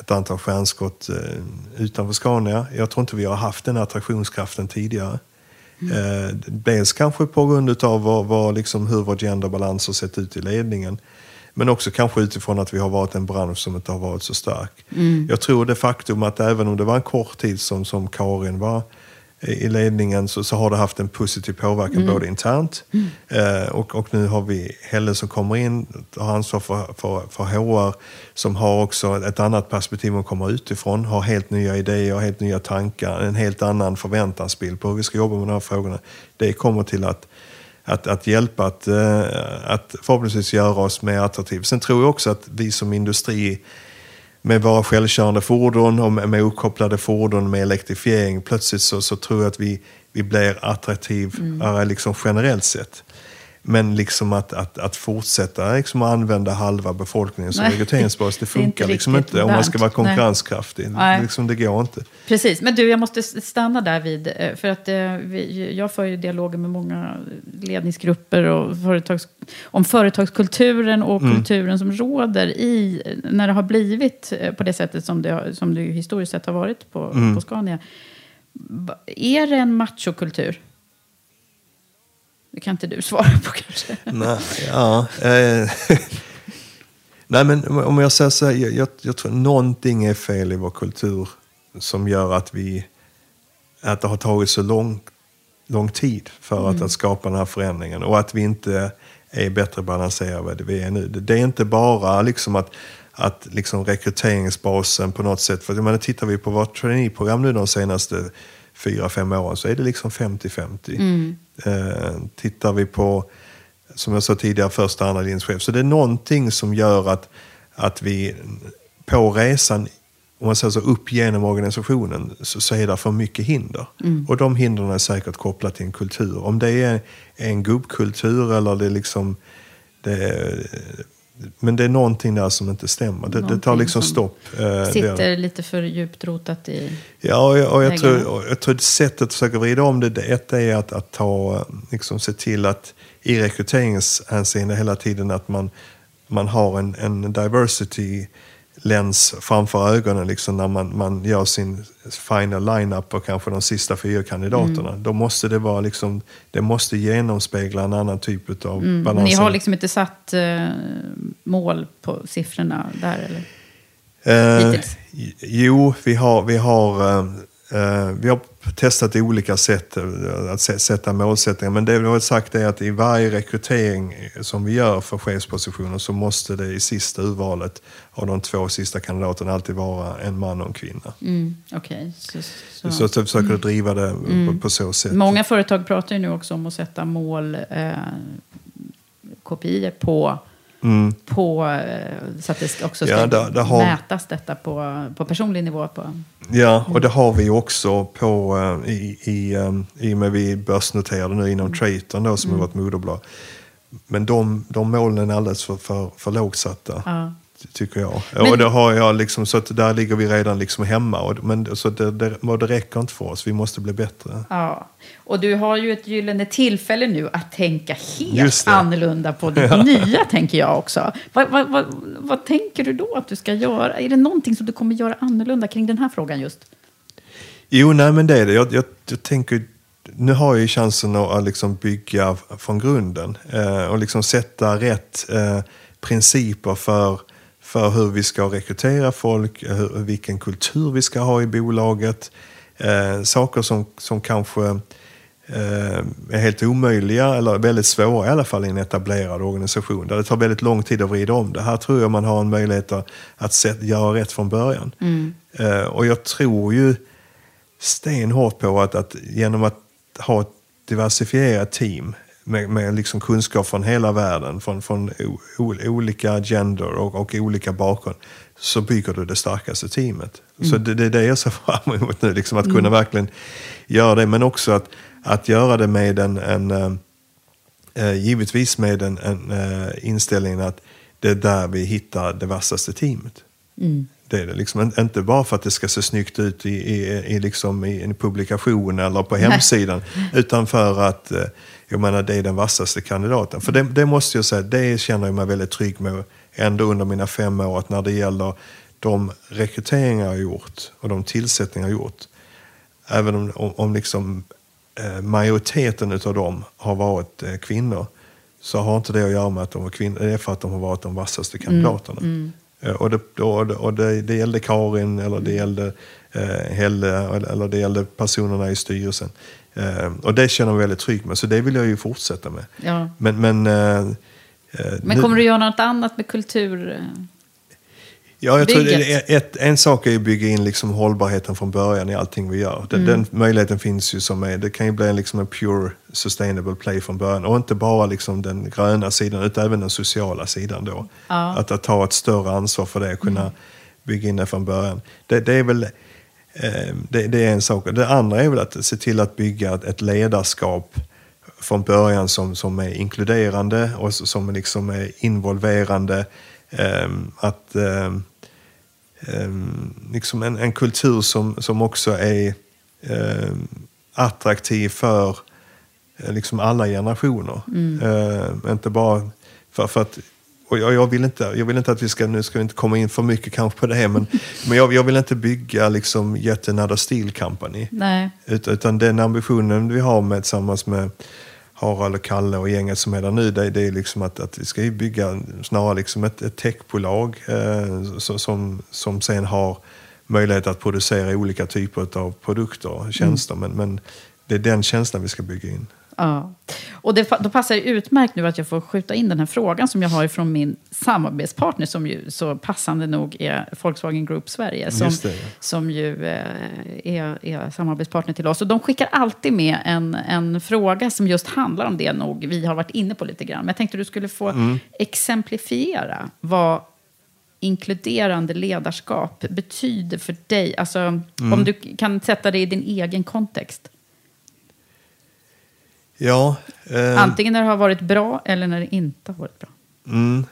S2: ett antal stjärnskott eh, utanför Scania. Jag tror inte vi har haft den attraktionskraften tidigare.
S1: Mm.
S2: Eh, dels kanske på grund av vad, vad, liksom, hur vår genderbalans har sett ut i ledningen. Men också kanske utifrån att vi har varit en bransch som inte har varit så stark.
S1: Mm.
S2: Jag tror det faktum att även om det var en kort tid som, som Karin var i ledningen så, så har det haft en positiv påverkan
S1: Mm.
S2: både internt eh, och, och nu har vi Helle som kommer in har ansvar för, för, för HR som har också ett annat perspektiv och kommer utifrån, har helt nya idéer, helt nya tankar, en helt annan förväntansbild på hur vi ska jobba med de här frågorna. Det kommer till att att, att hjälpa att, eh, att förhoppningsvis göra oss mer attraktiva. Sen tror jag också att vi som industri med våra självkörande fordon och med, med uppkopplade fordon med elektrifiering, plötsligt så, så tror jag att vi, vi blir attraktivare liksom generellt sett. Men liksom att, att, att fortsätta liksom att använda halva befolkningen som rekryteringsbas, det funkar
S1: inte
S2: liksom inte om man ska vara konkurrenskraftig.
S1: Nej.
S2: Liksom, det går inte.
S1: Precis, men du, jag måste stanna där vid, eh, för att eh, vi, jag för ju dialoger med många ledningsgrupper och företags, om företagskulturen och
S2: Mm.
S1: kulturen som råder i, när det har blivit eh, på det sättet som det, som det historiskt sett har varit på,
S2: Mm.
S1: på Scania. Är det en machokultur? Det kan inte du svara på kanske.
S2: Nej, ja. Eh, <laughs> Nej, men om jag säger så här, jag, jag, jag tror någonting är fel i vår kultur som gör att vi, att det har tagit så lång, lång tid för att,
S5: Mm.
S2: att skapa den här förändringen och att vi inte är bättre balanserade än vi är nu. Det, det är inte bara liksom att, att liksom rekryteringsbasen på något sätt, för jag menar, tittar vi på vårt traineeprogram nu de senaste fyra, fem åren så är det liksom 50-50.
S5: Mm.
S2: Eh, tittar vi på, som jag sa tidigare, första andra linjens chef. Så det är någonting som gör att, att vi på resan, om man säger så, upp genom organisationen, så, så är det för mycket hinder.
S5: Mm.
S2: Och de hindren är säkert kopplat till en kultur. Om det är en gubbkultur eller det är liksom... Det är, men det är någonting där som inte stämmer. Det, det tar liksom
S1: som
S2: stopp. eh, det-
S1: Sitter lite för djupt rotat i...
S2: Ja, och jag, och jag, tror, och jag tror att sättet att försöka vrida om det, det ett är att, att ta, liksom, se till att i rekryteringshänseende hela tiden att man, man har en, en diversity lens framför ögonen liksom, när man, man gör sin final line-up på kanske de sista fyra kandidaterna.
S1: Mm.
S2: Då måste det vara liksom, det måste genomspegla en annan typ av
S1: Mm.
S2: balans.
S1: Ni har liksom inte satt eh, mål på siffrorna där eller?
S2: Eh,
S1: Hittills?
S2: jo, vi har, vi har, eh, eh, vi har testat olika sätt eh, att sä- sätta målsättningar. Men det vi har sagt är att i varje rekrytering som vi gör för chefspositioner så måste det i sista urvalet av de två sista kandidaterna alltid vara en man och en kvinna.
S1: Mm, Okej. Så, så.
S2: Så, så försöker du driva det
S1: Mm.
S2: på, så sätt.
S1: Många företag pratar ju nu också om att sätta mål, eh, kopior på,
S2: Mm.
S1: på eh, så att det också ska
S2: Ja, där- där har-
S1: mätas detta på, på personlig nivå. På.
S2: Ja, och det har vi också på, eh, i, i, eh, i och med vi börsnoterade nu inom Traton då, som
S1: Mm.
S2: är vårt moderbolag. Men de, de målen är alldeles för, för, för lågt satta,
S1: Ja.
S2: Ty- tycker jag.
S1: Men-
S2: och det har jag liksom, så att där ligger vi redan liksom hemma. Och, men, så det, det, det räcker inte för oss, vi måste bli bättre.
S1: Ja. Och du har ju ett gyllene tillfälle nu att tänka helt annorlunda på det
S2: Ja. <laughs>
S1: nya, tänker jag också. Vad, vad, vad, vad tänker du då att du ska göra? Är det någonting som du kommer göra annorlunda kring den här frågan just?
S2: Jo, nej men det är det. Jag, jag, jag tänker, nu har jag ju chansen att, att liksom bygga från grunden eh, och liksom sätta rätt eh, principer för, för hur vi ska rekrytera folk, eh, hur, vilken kultur vi ska ha i bolaget. Eh, saker som, som kanske eh, är helt omöjliga eller väldigt svåra i alla fall i en etablerad organisation. Där det tar väldigt lång tid att vrida om det. Här tror jag man har en möjlighet att, sätt, göra rätt från början.
S1: Mm.
S2: Eh, och jag tror ju stenhårt på att, att genom att ha ett diversifierat team med, med liksom kunskap från hela världen, från, från o, olika gender och, och olika bakgrund, så bygger du det starkaste teamet. Så
S5: Mm.
S2: det, det är det jag ser fram emot nu, liksom att kunna
S5: Mm.
S2: verkligen göra det, men också att, att göra det med en, en eh, givetvis med en, en eh, inställningen att det är där vi hittar det vassaste teamet.
S1: Mm.
S2: Det är det liksom In- inte bara för att det ska se snyggt ut i, i, i, liksom i en publikation eller på
S1: Nej. <laughs>
S2: hemsidan. utan för att jag menar, det är den vassaste kandidaten. För det, det måste jag säga, det känner jag mig väldigt trygg med ändå under mina fem år. Att när det gäller de rekryteringar jag har gjort och de tillsättningar jag har gjort. Även om, om, om liksom, eh, majoriteten av dem har varit eh, kvinnor. Så har inte det att göra med att de var kvinnor. Det är för att de har varit de vassaste kandidaterna.
S1: Mm.
S2: Eh, och det, och det, och det, det gällde Karin, eller det gällde eh, Helle, eller det gällde personerna i styrelsen. Eh, och det känner jag mig väldigt trygg med, så det vill jag ju fortsätta med.
S1: Ja.
S2: Men, men, eh, eh,
S1: Men
S2: nu-
S1: kommer du göra något annat med kultur?
S2: Ja, jag tror
S1: bygget?
S2: är ett, en sak är att bygga in liksom hållbarheten från början i allting vi gör. Den,
S1: Mm.
S2: den möjligheten finns ju som är, det kan ju bli en, liksom en pure sustainable play från början. Och inte bara liksom den gröna sidan utan även den sociala sidan då.
S1: Ja.
S2: Att, att ta ett större ansvar för det, kunna bygga in det från början. Det, det är väl det, det är en sak. Det andra är väl att se till att bygga ett, ledarskap från början som, som är inkluderande och som liksom är involverande. Ehm, att ehm, ehm, liksom en, en kultur som, som också är attraktiv för eh, liksom alla generationer. Ehm, inte bara för, för att och jag, jag, vill inte, jag vill inte att vi ska, nu ska vi inte komma in för mycket kanske på det, men, men jag, jag vill inte bygga liksom yet another steel company.
S1: Nej.
S2: Ut, utan den ambitionen vi har med, tillsammans med Harald och Kalle och gänget som är där nu, det, det är liksom att, att vi ska bygga snarare liksom ett, ett techbolag eh, som, som sen har möjlighet att producera olika typer av produkter och tjänster. Men, men det är den känslan vi ska bygga in.
S1: Ja. Och det, då passar det utmärkt nu att jag får skjuta in den här frågan som jag har från min samarbetspartner som ju så passande nog är Volkswagen Group Sverige. Som,
S2: Just det, ja.
S1: som ju eh, är, är samarbetspartner till oss. Och de skickar alltid med en, en fråga som just handlar om det nog vi har varit inne på lite grann. Men jag tänkte du skulle få
S2: Mm.
S1: exemplifiera vad inkluderande ledarskap betyder för dig. Alltså,
S2: Mm.
S1: Om du kan sätta det i din egen kontext.
S2: Ja, eh,
S1: Antingen när det har varit bra eller när det inte har varit bra.
S2: Mm.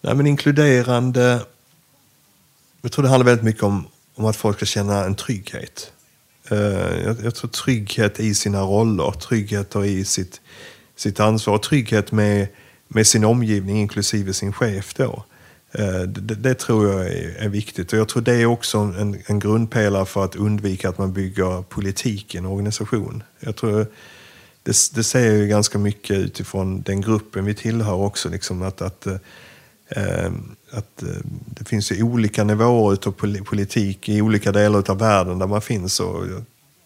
S2: Nej, men inkluderande... Jag tror det handlar väldigt mycket om, om att folk ska känna en trygghet. Eh, jag, jag tror trygghet i sina roller, trygghet i sitt, sitt ansvar och trygghet med, med sin omgivning, inklusive sin chef. Då. Eh, det, det tror jag är, är viktigt. Och jag tror det är också en, en grundpelare för att undvika att man bygger politik i en organisation. Jag tror det, det ser ju ganska mycket utifrån den gruppen vi tillhör också. Liksom, att, att, eh, att eh, det finns ju olika nivåer av politik i olika delar av världen där man finns. Och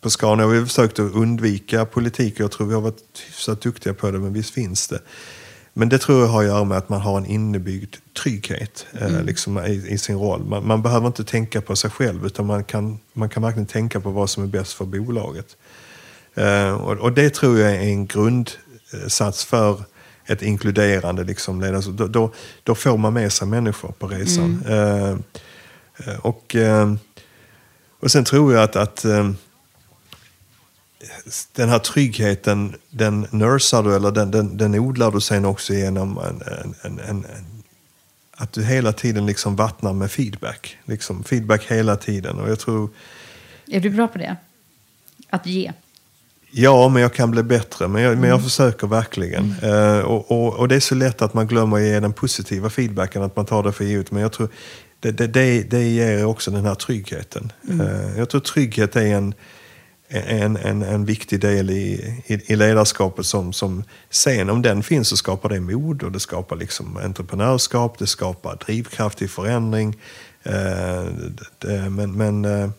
S2: på Scania har vi försökt att undvika politik och jag tror vi har varit hyfsat duktiga på det, men visst finns det. Men det tror jag har att göra med att man har en innebyggd trygghet eh, liksom, i, i sin roll. Man, man behöver inte tänka på sig själv utan man kan, man kan verkligen tänka på vad som är bäst för bolaget. Eh, och, och det tror jag är en grundsats för ett inkluderande liksom, ledarskap. Då, då, då får man med sig människor på resan. Eh, eh, och, eh, och sen tror jag att, att den här tryggheten, den nursar du eller den, den, den odlar du sen också genom en, en, en, att du hela tiden liksom vattnar med feedback. Liksom feedback hela tiden. Och jag tror,
S1: Är du bra på det? Att ge?
S2: Ja, men jag kan bli bättre. Men jag, men jag försöker verkligen. Eh, och, och, och det är så lätt att man glömmer att ge den positiva feedbacken, att man tar det för givet. Men jag tror det, det, det, det ger också den här tryggheten. Eh, jag tror trygghet är en, en, en, en viktig del i, i, i ledarskapet som, som sen, om den finns, så skapar det mod och det skapar liksom entreprenörskap, det skapar drivkraft till förändring. Eh, det, men, men eh,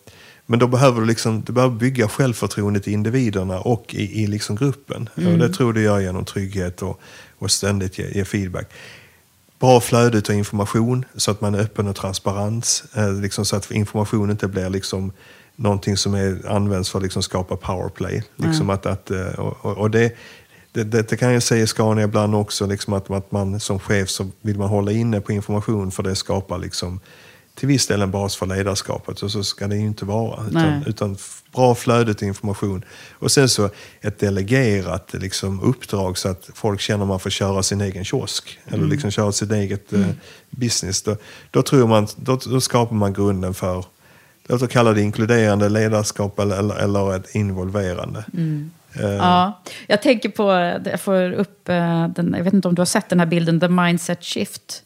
S2: men då behöver du, liksom, du behöver bygga självförtroendet i individerna och i, i liksom gruppen. Och det tror du gör genom trygghet och, och ständigt ge, ge feedback. Bra flöde av information så att man är öppen och transparent. Eh, liksom så att information inte blir liksom någonting som är, används för att liksom skapa powerplay. Liksom att, att, eh, och, och- det, det, det, det kan jag säga i Scania ibland också, liksom att, att man som chef så vill man hålla inne på information för det skapar liksom till viss del en bas för ledarskapet och så ska det ju inte vara. Utan, utan bra flöde till information. Och sen så ett delegerat liksom, uppdrag så att folk känner att man får köra sin egen kiosk. Eller liksom köra sitt eget eh, business. Då, då tror man, då, då skapar man grunden för, låt oss kalla det inkluderande ledarskap eller, eller, ett involverande. Eh,
S1: Ja, jag tänker på, jag får upp eh, den, jag vet inte om du har sett den här bilden, The Mindset Shift.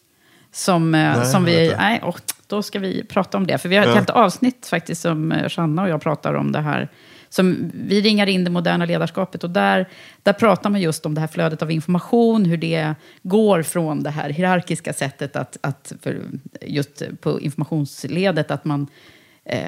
S1: Som, eh,
S2: Nej,
S1: som vi, nej, och då ska vi prata om det. För vi har ett
S2: Ja.
S1: helt avsnitt faktiskt som Sanna och jag pratar om det här. som vi ringar in det moderna ledarskapet. Och där, där pratar man just om det här flödet av information, hur det går från det här hierarkiska sättet att, att just på informationsledet, att man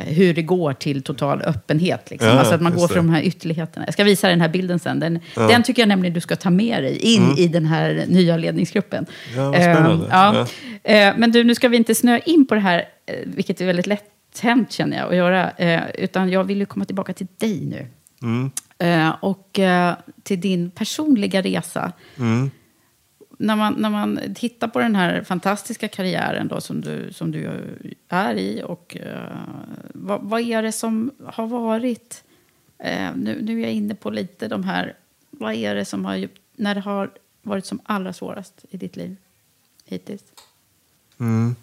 S1: hur det går till total öppenhet. Liksom.
S2: Ja,
S1: alltså att man går från de här ytterligheterna. Jag ska visa dig den här bilden sen. Den,
S2: Ja.
S1: den tycker jag nämligen du ska ta med dig in
S2: Mm.
S1: i den här nya ledningsgruppen.
S2: Ja, vad spännande.
S1: Eh, ja. Eh, men du, nu ska vi inte snöa in på det här, eh, vilket är väldigt lätt hänt känner jag att göra. Eh, utan jag vill ju komma tillbaka till dig nu.
S2: Mm.
S1: Eh, och eh, till din personliga resa.
S2: Mm.
S1: När man, när man tittar på den här fantastiska karriären då, som, du, som du är i. Och, uh, vad, vad är det som har varit... Uh, nu, nu är jag inne på lite de här... Vad är det som har... När det har varit som allra svårast i ditt liv hittills?
S2: Mm.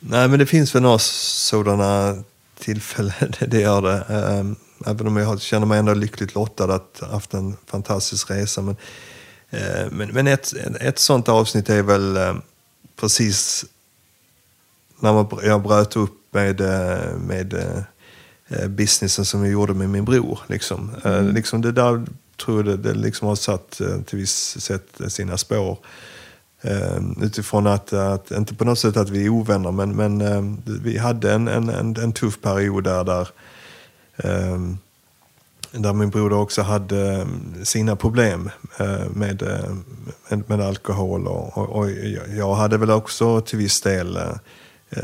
S2: Nej, men det finns väl några sådana tillfällen, <laughs> det gör det. Ehm, även om jag känner mig ändå lyckligt lottad att ha haft en fantastisk resa. Men, men, men ett, ett sånt avsnitt är väl eh, precis när man, jag bröt upp med, eh, med eh, businessen som jag gjorde med min bror. Liksom. Eh, liksom det där tror jag det, liksom har satt eh, till viss sätt sina spår. Eh, utifrån att, att, inte på något sätt att vi är ovänner, men, men eh, vi hade en, en, en, en tuff period där, där, eh, där min broder också hade eh, sina problem eh, med, eh, med, med alkohol. Och, och, och jag- hade väl också till viss del eh,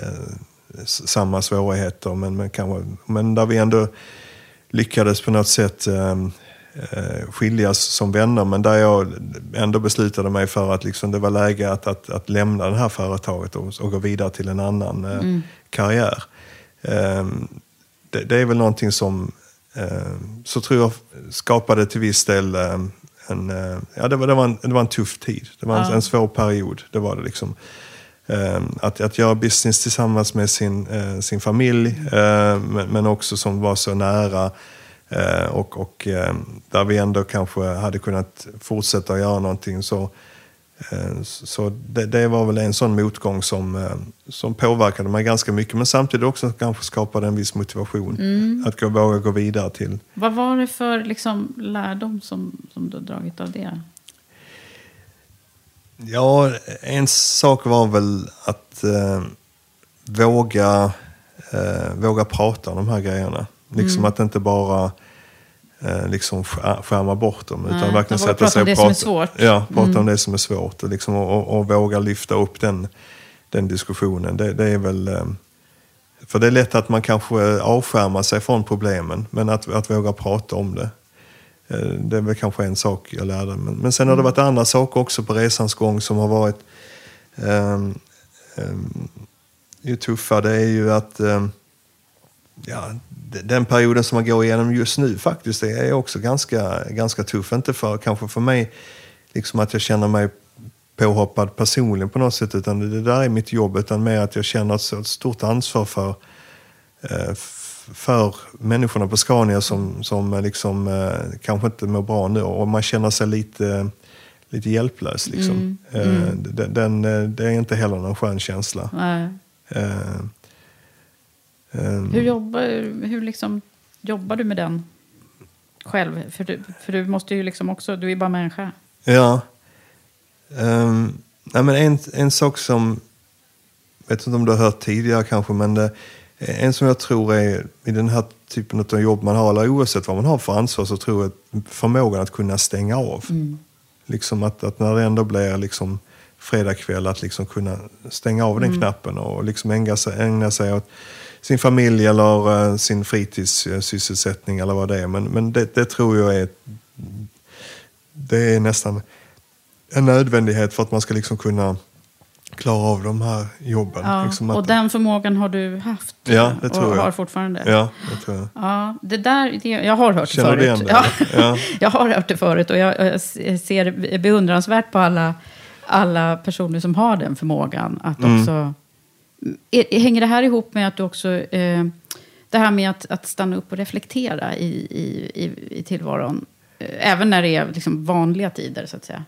S2: samma svårigheter, men, men, kanske, men där vi ändå lyckades på något sätt eh, skiljas som vänner, men där jag ändå beslutade mig för att liksom det var läge att, att, att lämna det här företaget och, och gå vidare till en annan eh,
S1: Mm.
S2: karriär. Det, det är väl någonting som, så tror jag skapade till viss del eh, en, eh, ja, det, var, det, var en, det var en tuff tid. Det var en,
S1: Ja.
S2: en svår period. Det var det liksom. Eh, att, att göra business tillsammans med sin, eh, sin familj, eh, men, också som var så nära. Eh, och och eh, där vi ändå kanske hade kunnat fortsätta göra någonting. Så, eh, så det, det var väl en sån motgång som, eh, som påverkade mig ganska mycket. Men samtidigt också kanske skapade en viss motivation.
S1: Mm.
S2: Att gå, våga gå vidare till.
S1: Vad var det för liksom, lärdom som, som du dragit av det?
S2: Ja, en sak var väl att eh, våga, eh, våga prata om de här grejerna. Liksom
S1: Mm.
S2: att inte bara eh, liksom skär- skärma bort dem.
S1: Nej,
S2: Utan verkligen
S1: utan våga
S2: sätta
S1: prata
S2: sig
S1: om
S2: och
S1: det som är svårt.
S2: Ja, prata
S1: Mm.
S2: om det som är svårt. Och, liksom, och, och, och våga lyfta upp den, den diskussionen. Det, det är väl... Eh, för det är lätt att man kanske avskärmar sig från problemen. Men att, att våga prata om det. Eh, Det är väl kanske en sak jag lärde mig. Men, sen har det varit andra saker också på resans gång som har varit um, ju tuffa. Det är ju att ehm, ja, den perioden som man går igenom just nu faktiskt det är också ganska, ganska tuff. Inte för, kanske för mig liksom att jag känner mig påhoppad personligen på något sätt utan det, där är mitt jobb utan mer att jag känner ett så stort ansvar för eh, för människorna på Scania som, som eh, liksom, eh, kanske inte mår bra nu och man känner sig lite, lite hjälplös. Liksom.
S1: Mm, mm.
S2: Den, det är inte heller någon skön känsla.
S1: Nej.
S2: Eh, ehm,
S1: Hur, jobbar, hur liksom, jobbar du med den själv? För du, för du måste ju liksom också, du är bara människa.
S2: Ja. Um, nej men en, en sak som, jag vet inte om du har hört tidigare kanske, men det, en som jag tror är i den här typen av jobb man har, eller oavsett vad man har för ansvar, så tror jag att förmågan att kunna stänga av.
S1: Mm.
S2: Liksom att, att när det ändå blir liksom fredagkväll, att liksom kunna stänga av den
S1: Mm.
S2: knappen och liksom ägna sig, ägna sig åt sin familj eller eh, sin fritidssysselsättning eller vad det är. Men, men det, det tror jag är, det är nästan en nödvändighet för att man ska liksom kunna klara av de här jobben.
S1: Ja,
S2: liksom
S1: och den förmågan har du haft.
S2: Ja, det tror
S1: och
S2: jag.
S1: har fortfarande.
S2: Ja, det tror jag.
S1: Ja, det där, det, jag har hört
S2: Känner
S1: det
S2: du
S1: förut.
S2: igen det,
S1: Ja.
S2: Ja. <laughs>
S1: jag har hört det förut och jag, jag ser beundransvärt på alla, alla personer som har den förmågan. Att
S2: Mm.
S1: också, är, hänger det här ihop med att du också... Eh, det här med att, att stanna upp och reflektera i, i, i, i tillvaron. Eh, även när det är liksom vanliga tider, så att säga.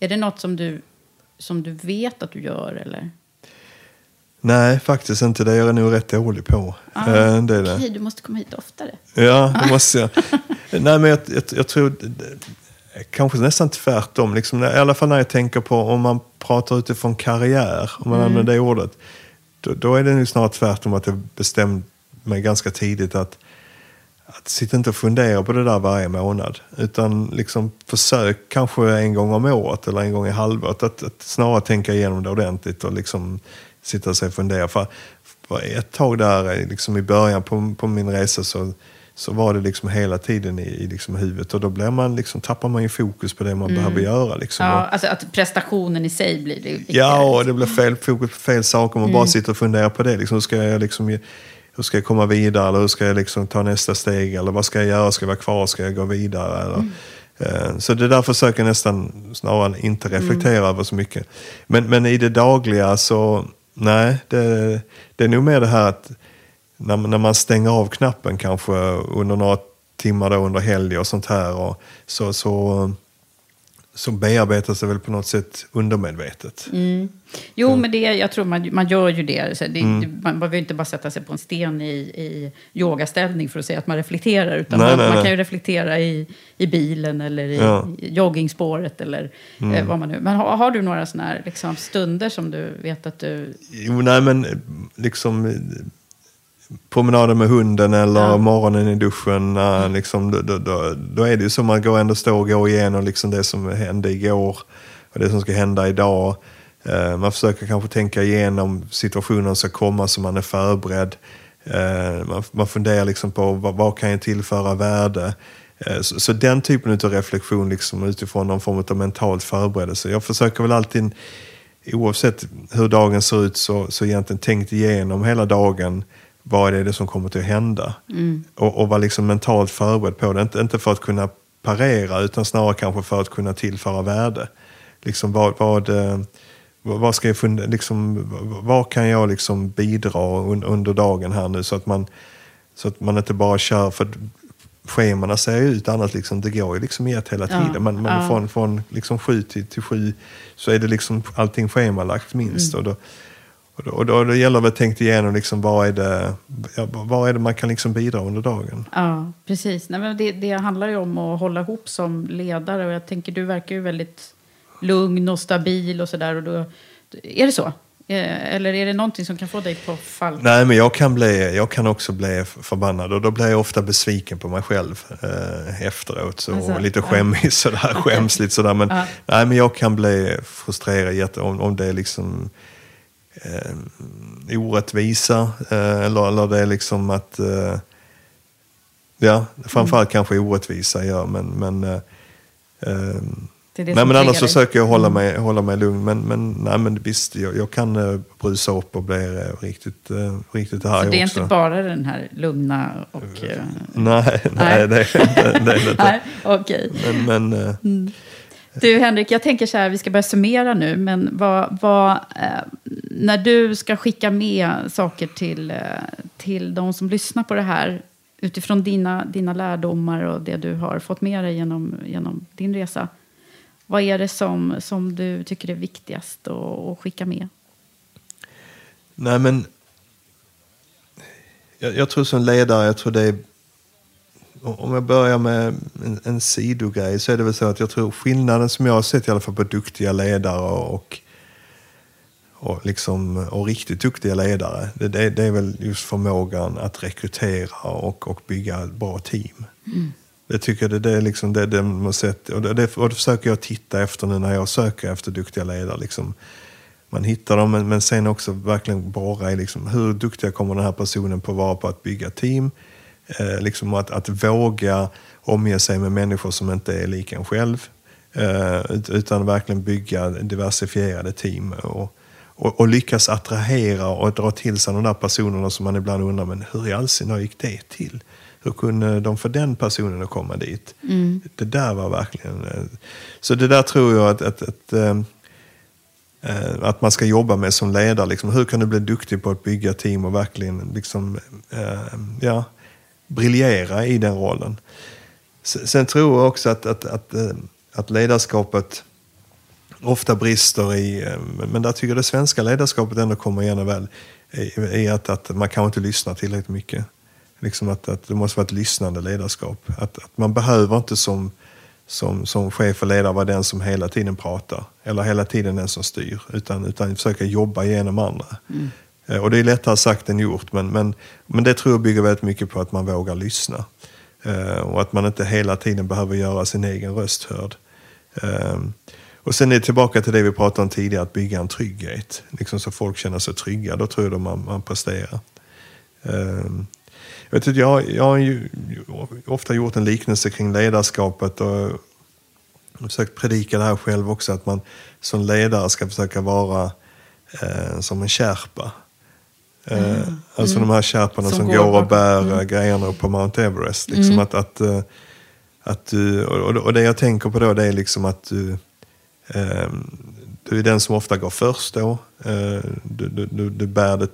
S1: Är det något som du, som du vet att du gör? Eller?
S2: Nej, faktiskt inte. Det är jag nog rätt dålig på.
S1: Ah,
S2: Eh, det är det.
S1: Okej, du måste komma hit oftare.
S2: Ja, det måste jag. <laughs> Nej, men jag, jag, jag tror det- det- kanske nästan tvärtom. Liksom, I alla fall när jag tänker på om man pratar utifrån karriär, om man
S1: Mm.
S2: använder det ordet. Då, då är det nu snarare tvärtom att jag bestämde mig ganska tidigt att, att sitta inte och fundera på det där varje månad. Utan liksom försök kanske en gång om året eller en gång i halvåret. Att, att snarare tänka igenom det ordentligt och liksom sitta sig och fundera. För, för ett tag där liksom i början på, på min resa så, så var det liksom hela tiden i, i liksom huvudet. Och då blir man liksom, tappar man ju fokus på det man
S1: Mm.
S2: behöver göra. Liksom.
S1: Ja,
S2: Och-
S1: alltså att prestationen i sig blir det viktigare.
S2: Ja, och det blir fel fokus på fel saker. Om man
S1: Mm.
S2: bara sitter och funderar på det. Liksom, hur, ska jag liksom, hur ska jag komma vidare? Eller hur ska jag liksom ta nästa steg? Eller vad ska jag göra? Ska jag vara kvar? Ska jag gå vidare? Eller,
S1: Mm.
S2: eh, Så det där försöker jag nästan snarare inte reflektera
S1: Mm.
S2: över så mycket. Men, men i det dagliga så, nej, det, det är nog mer det här att när, man- när man stänger av knappen kanske under några timmar då under helg och sånt här. Och så, så, så bearbetas det väl på något sätt undermedvetet.
S1: Mm. Jo, men det, jag tror man, man gör ju det. Så det,
S2: Mm.
S1: man behöver ju inte bara sätta sig på en sten i, i yogaställning för att säga att man reflekterar. Utan
S2: Nej,
S1: man,
S2: nej,
S1: man kan ju reflektera i, i bilen eller i,
S2: Ja.
S1: joggingspåret eller
S2: Mm.
S1: eh, vad man nu... Men har, har du några sådana här liksom, stunder som du vet att du...
S2: Jo, nej men eh, liksom eh, promenaden med hunden eller
S1: Ja.
S2: morgonen i duschen. eh, Liksom, då, då, då, är det ju så man går ändå stå och går igenom liksom det som hände igår och det som ska hända idag. Eh, man försöker kanske tänka igenom situationen som ska komma så man är förberedd. Eh, man, man funderar liksom på vad, vad kan jag tillföra värde? Så, så den typen av reflektion liksom utifrån någon form av mentalt förberedelse. Jag försöker väl alltid oavsett hur dagen ser ut så, så egentligen tänkt igenom hela dagen. Vad är det som kommer till att hända?
S1: Mm.
S2: Och, och vara liksom mentalt förberedd på det. Inte, inte för att kunna parera utan snarare kanske för att kunna tillföra värde. Liksom vad, vad, eh, vad ska jag funda, liksom, vad- kan jag liksom bidra un, under dagen här nu så att man, så att man inte bara kör för schemana ser ju ut annat liksom, det går ju liksom i ett hela
S1: Ja,
S2: tiden. Man, man
S1: ja.
S2: Från, från liksom sju till, till sju så är det liksom allting schemalagt minst.
S1: Mm.
S2: Och, då, och, då, och då, då gäller det att tänka igenom liksom, vad, är det, ja, vad är det man kan liksom bidra under dagen.
S1: Ja, precis. Nej, men det, det handlar ju om att hålla ihop som ledare. Och jag tänker, du verkar ju väldigt lugn och stabil och sådär. Och då, är det så? Eh, Eller är det någonting som kan få dig på fall?
S2: Nej, men jag kan, bli, jag kan också bli förbannad och då blir jag ofta besviken på mig själv eh, efteråt. Så,
S1: Alltså,
S2: lite
S1: ja.
S2: skämmig sådär, <laughs> skäms lite sådär. Men,
S1: Ja.
S2: nej, men jag kan bli frustrerad om, om det är liksom eh, orättvisa eh, eller, eller det är liksom att eh, Ja, framförallt kanske orättvisa gör, men, men eh, eh,
S1: Det det
S2: nej, men annars
S1: dig.
S2: försöker jag hålla
S1: Mm.
S2: mig, hålla mig lugn. Men, men, nej, men visst, jag, jag kan uh, brusa upp och bli eh, riktigt, uh, riktigt arg
S1: Så det är
S2: också.
S1: inte bara den här lugna och... eh, <laughs>
S2: Nej, nej, det, det, det är det inte. <laughs>
S1: Nej, okej.
S2: Men, men eh,
S1: Mm. Du Henrik, jag tänker så här, vi ska börja summera nu, men vad, vad, eh, när du ska skicka med saker till, eh, till de som lyssnar på det här, utifrån dina, dina lärdomar och det du har fått med dig genom, genom din resa, vad är det som, som du tycker är viktigast att, att skicka med?
S2: Nej, men jag, jag tror som ledare, jag tror det är... Om jag börjar med en, en sidogrej så är det väl så att jag tror skillnaden som jag har sett i alla fall på duktiga ledare och, och, liksom, och riktigt duktiga ledare, det, det, det är väl just förmågan att rekrytera och, och bygga ett bra team.
S1: Mm.
S2: Det tycker jag det, det är liksom det, det man har sett. Och det, det, och det försöker jag titta efter nu när jag söker efter duktiga ledare. Liksom. Man hittar dem, men, men sen också verkligen borra i liksom, hur duktiga kommer den här personen på att vara på att bygga team. Eh, liksom att, att våga omge sig med människor som inte är lika en själv. Eh, ut- utan verkligen bygga diversifierade team. Och, och, och lyckas attrahera och dra till sig de där personerna som man ibland undrar, men hur i all sin dar gick det till? Hur kunde de få den personen att komma dit?
S1: Mm.
S2: Det där var verkligen... eh, Så det där tror jag att, att, att, eh, eh, att man ska jobba med som ledare. Liksom. Hur kan du bli duktig på att bygga team och verkligen liksom, ja, briljera i den rollen? Sen, tror jag också att, att, att, eh, att ledarskapet ofta brister i, eh, men där tycker jag det svenska ledarskapet ändå kommer igen väl, i att, att man kan inte lyssna tillräckligt mycket. Liksom att, att det måste vara ett lyssnande ledarskap. Att, att man behöver inte som, som, som chef och ledare vara den som hela tiden pratar, eller hela tiden den som styr, utan, utan försöka jobba genom andra. Mm. Eh, och det är lättare sagt än gjort, men, men, men det tror jag bygger väldigt mycket på att man vågar lyssna. Eh, och att man inte hela tiden behöver göra sin egen röst hörd. Ehm, och sen är det tillbaka till det vi pratade om tidigare, att bygga en trygghet. Liksom så folk känner sig trygga, då tror jag att man, man presterar. Ehm, jag, vet jag, jag har ju ofta gjort en liknelse kring ledarskapet och försökt predika det här själv också, att man som ledare ska försöka vara eh, som en kärpa. Mm. Alltså mm. de här kärparna som, som går och bär mm. grejerna upp på Mount Everest. Liksom mm. att, att, eh, att du, och det jag tänker på då det är liksom att du, ehm, du är den som ofta går först då. Eh, du, du, du bär det,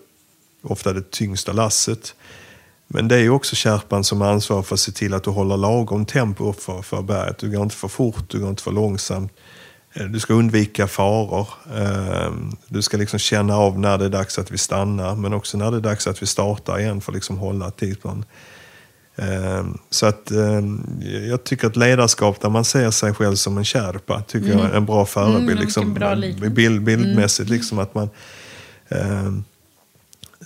S2: ofta det tyngsta lasset. Men det är ju också kärpan som är ansvarig för att se till att du håller lagom tempo upp för, för berget. Du går inte för fort, du går inte för långsamt. Eh, du ska undvika faror. Ehm, du ska liksom känna av när det är dags att vi stannar, men också när det är dags att vi startar igen för att liksom hålla tidsplan. Ehm, så att ehm, jag tycker att ledarskap där man ser sig själv som en kärpa, tycker mm. jag är en bra förebild. Mm, liksom, bra bild, bildmässigt, mm. liksom att man...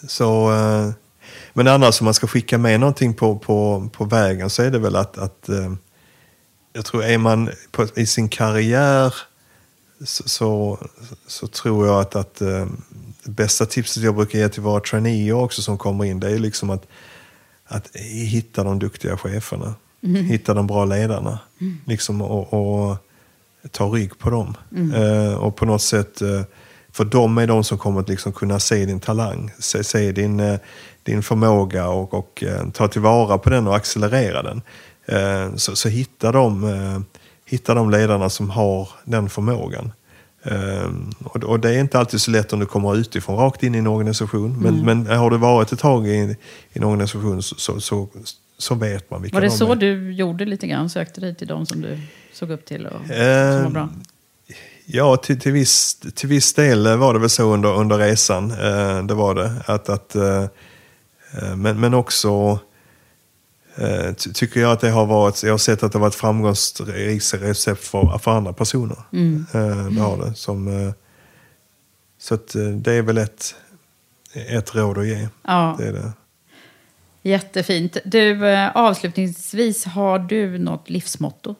S2: Så, eh, men annars om man ska skicka med någonting på, på, på vägen så är det väl att, att jag tror är man på, i sin karriär så, så, så, tror jag att, att eh, det bästa tipset jag brukar ge till våra traineer också som kommer in, det är liksom att, att hitta de duktiga cheferna. Mm. Hitta de bra ledarna. Mm. Liksom, och, och, ta rygg på dem. Mm. Eh, och på något sätt, eh, för de är de som kommer att liksom kunna se din talang, se, se din, eh, din förmåga och, och ta tillvara på den och accelerera den. Så, så hitta de hitta de ledarna som har den förmågan. Um, och, det är inte alltid så lätt om du kommer utifrån rakt in i en organisation. Men, mm. men har du varit ett tag i, i en organisation så, så, så, vet man vilka
S1: Var det
S2: de
S1: så
S2: är.
S1: du gjorde lite grann? Sökte dig till de som du såg upp till och um, som var bra? Ehm,
S2: ja, till, till, viss, till viss del var det väl så under, under resan. Uh, det var det. Att, att, uh, men, men också eh, tycker jag att det har varit, jag har sett att det har varit framgångsrikt recept för, för andra personer. Mm. Eh, det har det. Som, eh, så att, eh, det är väl ett, ett råd att ge.
S1: Ja.
S2: Det är det.
S1: Jättefint. Du, eh, avslutningsvis, har du något livsmotto?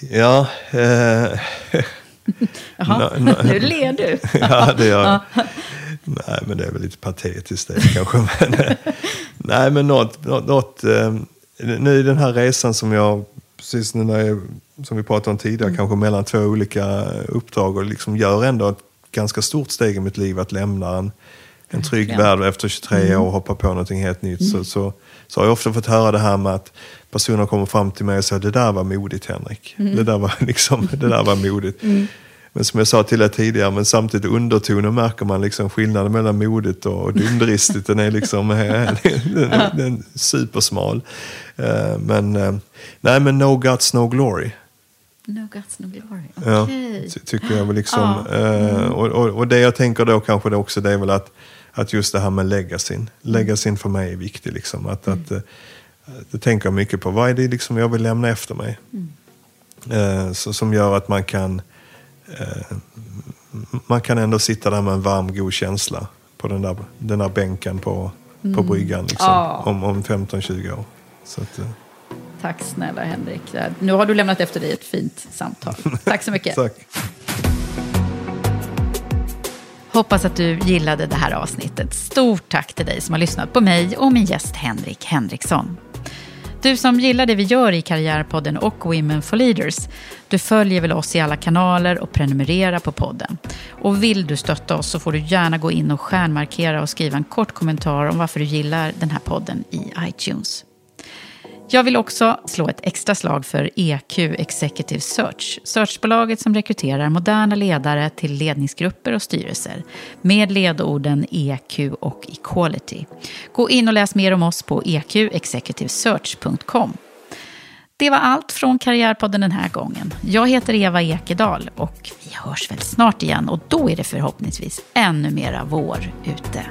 S2: Ja. Eh, <laughs>
S1: Jaha, nu ler du. <laughs>
S2: ja, det gör jag. Nej, men det är väl lite patetiskt det <laughs> kanske. Men, eh, nej, men något, något, något eh, nu i den här resan som jag, precis nu när jag, som vi pratade om tidigare, mm. kanske mellan två olika uppdrag och liksom gör ändå ett ganska stort steg i mitt liv att lämna en, en trygg ja. värld efter 23 mm. år och hoppa på någonting helt nytt. Mm. Så, så, så har jag ofta fått höra det här med att personer kommer fram till mig och säger det där var modigt Henrik. Mm. Det, där var <laughs> liksom, det där var modigt. Men som jag sa till er tidigare, men samtidigt undertonen märker man liksom skillnaden mellan modigt och dumdristigt. Den är liksom <laughs> den, den, den supersmal. Uh, men uh, nej, men no guts, no glory.
S1: No guts, no glory.
S2: Okay. Ja, tycker jag väl liksom. Uh, och, och, och, det jag tänker då kanske det också, det är väl att, att just det här med legacyn. Legacyn för mig är viktigt. Liksom. Att, mm. att, det tänker jag mycket på. Vad är det liksom jag vill lämna efter mig? Mm. Så, som gör att man kan Eh, man kan ändå sitta där med en varm, god känsla på den där, den där bänken på, mm. på bryggan liksom, oh. om, om 15-20 år. Så att, eh.
S1: Tack snälla Henrik. Nu har du lämnat efter dig ett fint samtal. Tack så mycket. <laughs>
S2: Tack.
S1: Hoppas att du gillade det här avsnittet. Stort tack till dig som har lyssnat på mig och min gäst Henrik Henriksson. Du som gillar det vi gör i Karriärpodden och Women for Leaders, du följer väl oss i alla kanaler och prenumererar på podden. Och vill du stötta oss så får du gärna gå in och stjärnmarkera och skriva en kort kommentar om varför du gillar den här podden i iTunes. Jag vill också slå ett extra slag för EQ Executive Search. Searchbolaget som rekryterar moderna ledare till ledningsgrupper och styrelser. Med ledorden EQ och Equality. Gå in och läs mer om oss på eqexecutivesearch.com. Det var allt från Karriärpodden den här gången. Jag heter Eva Ekedal och vi hörs väl snart igen och då är det förhoppningsvis ännu mera vår ute.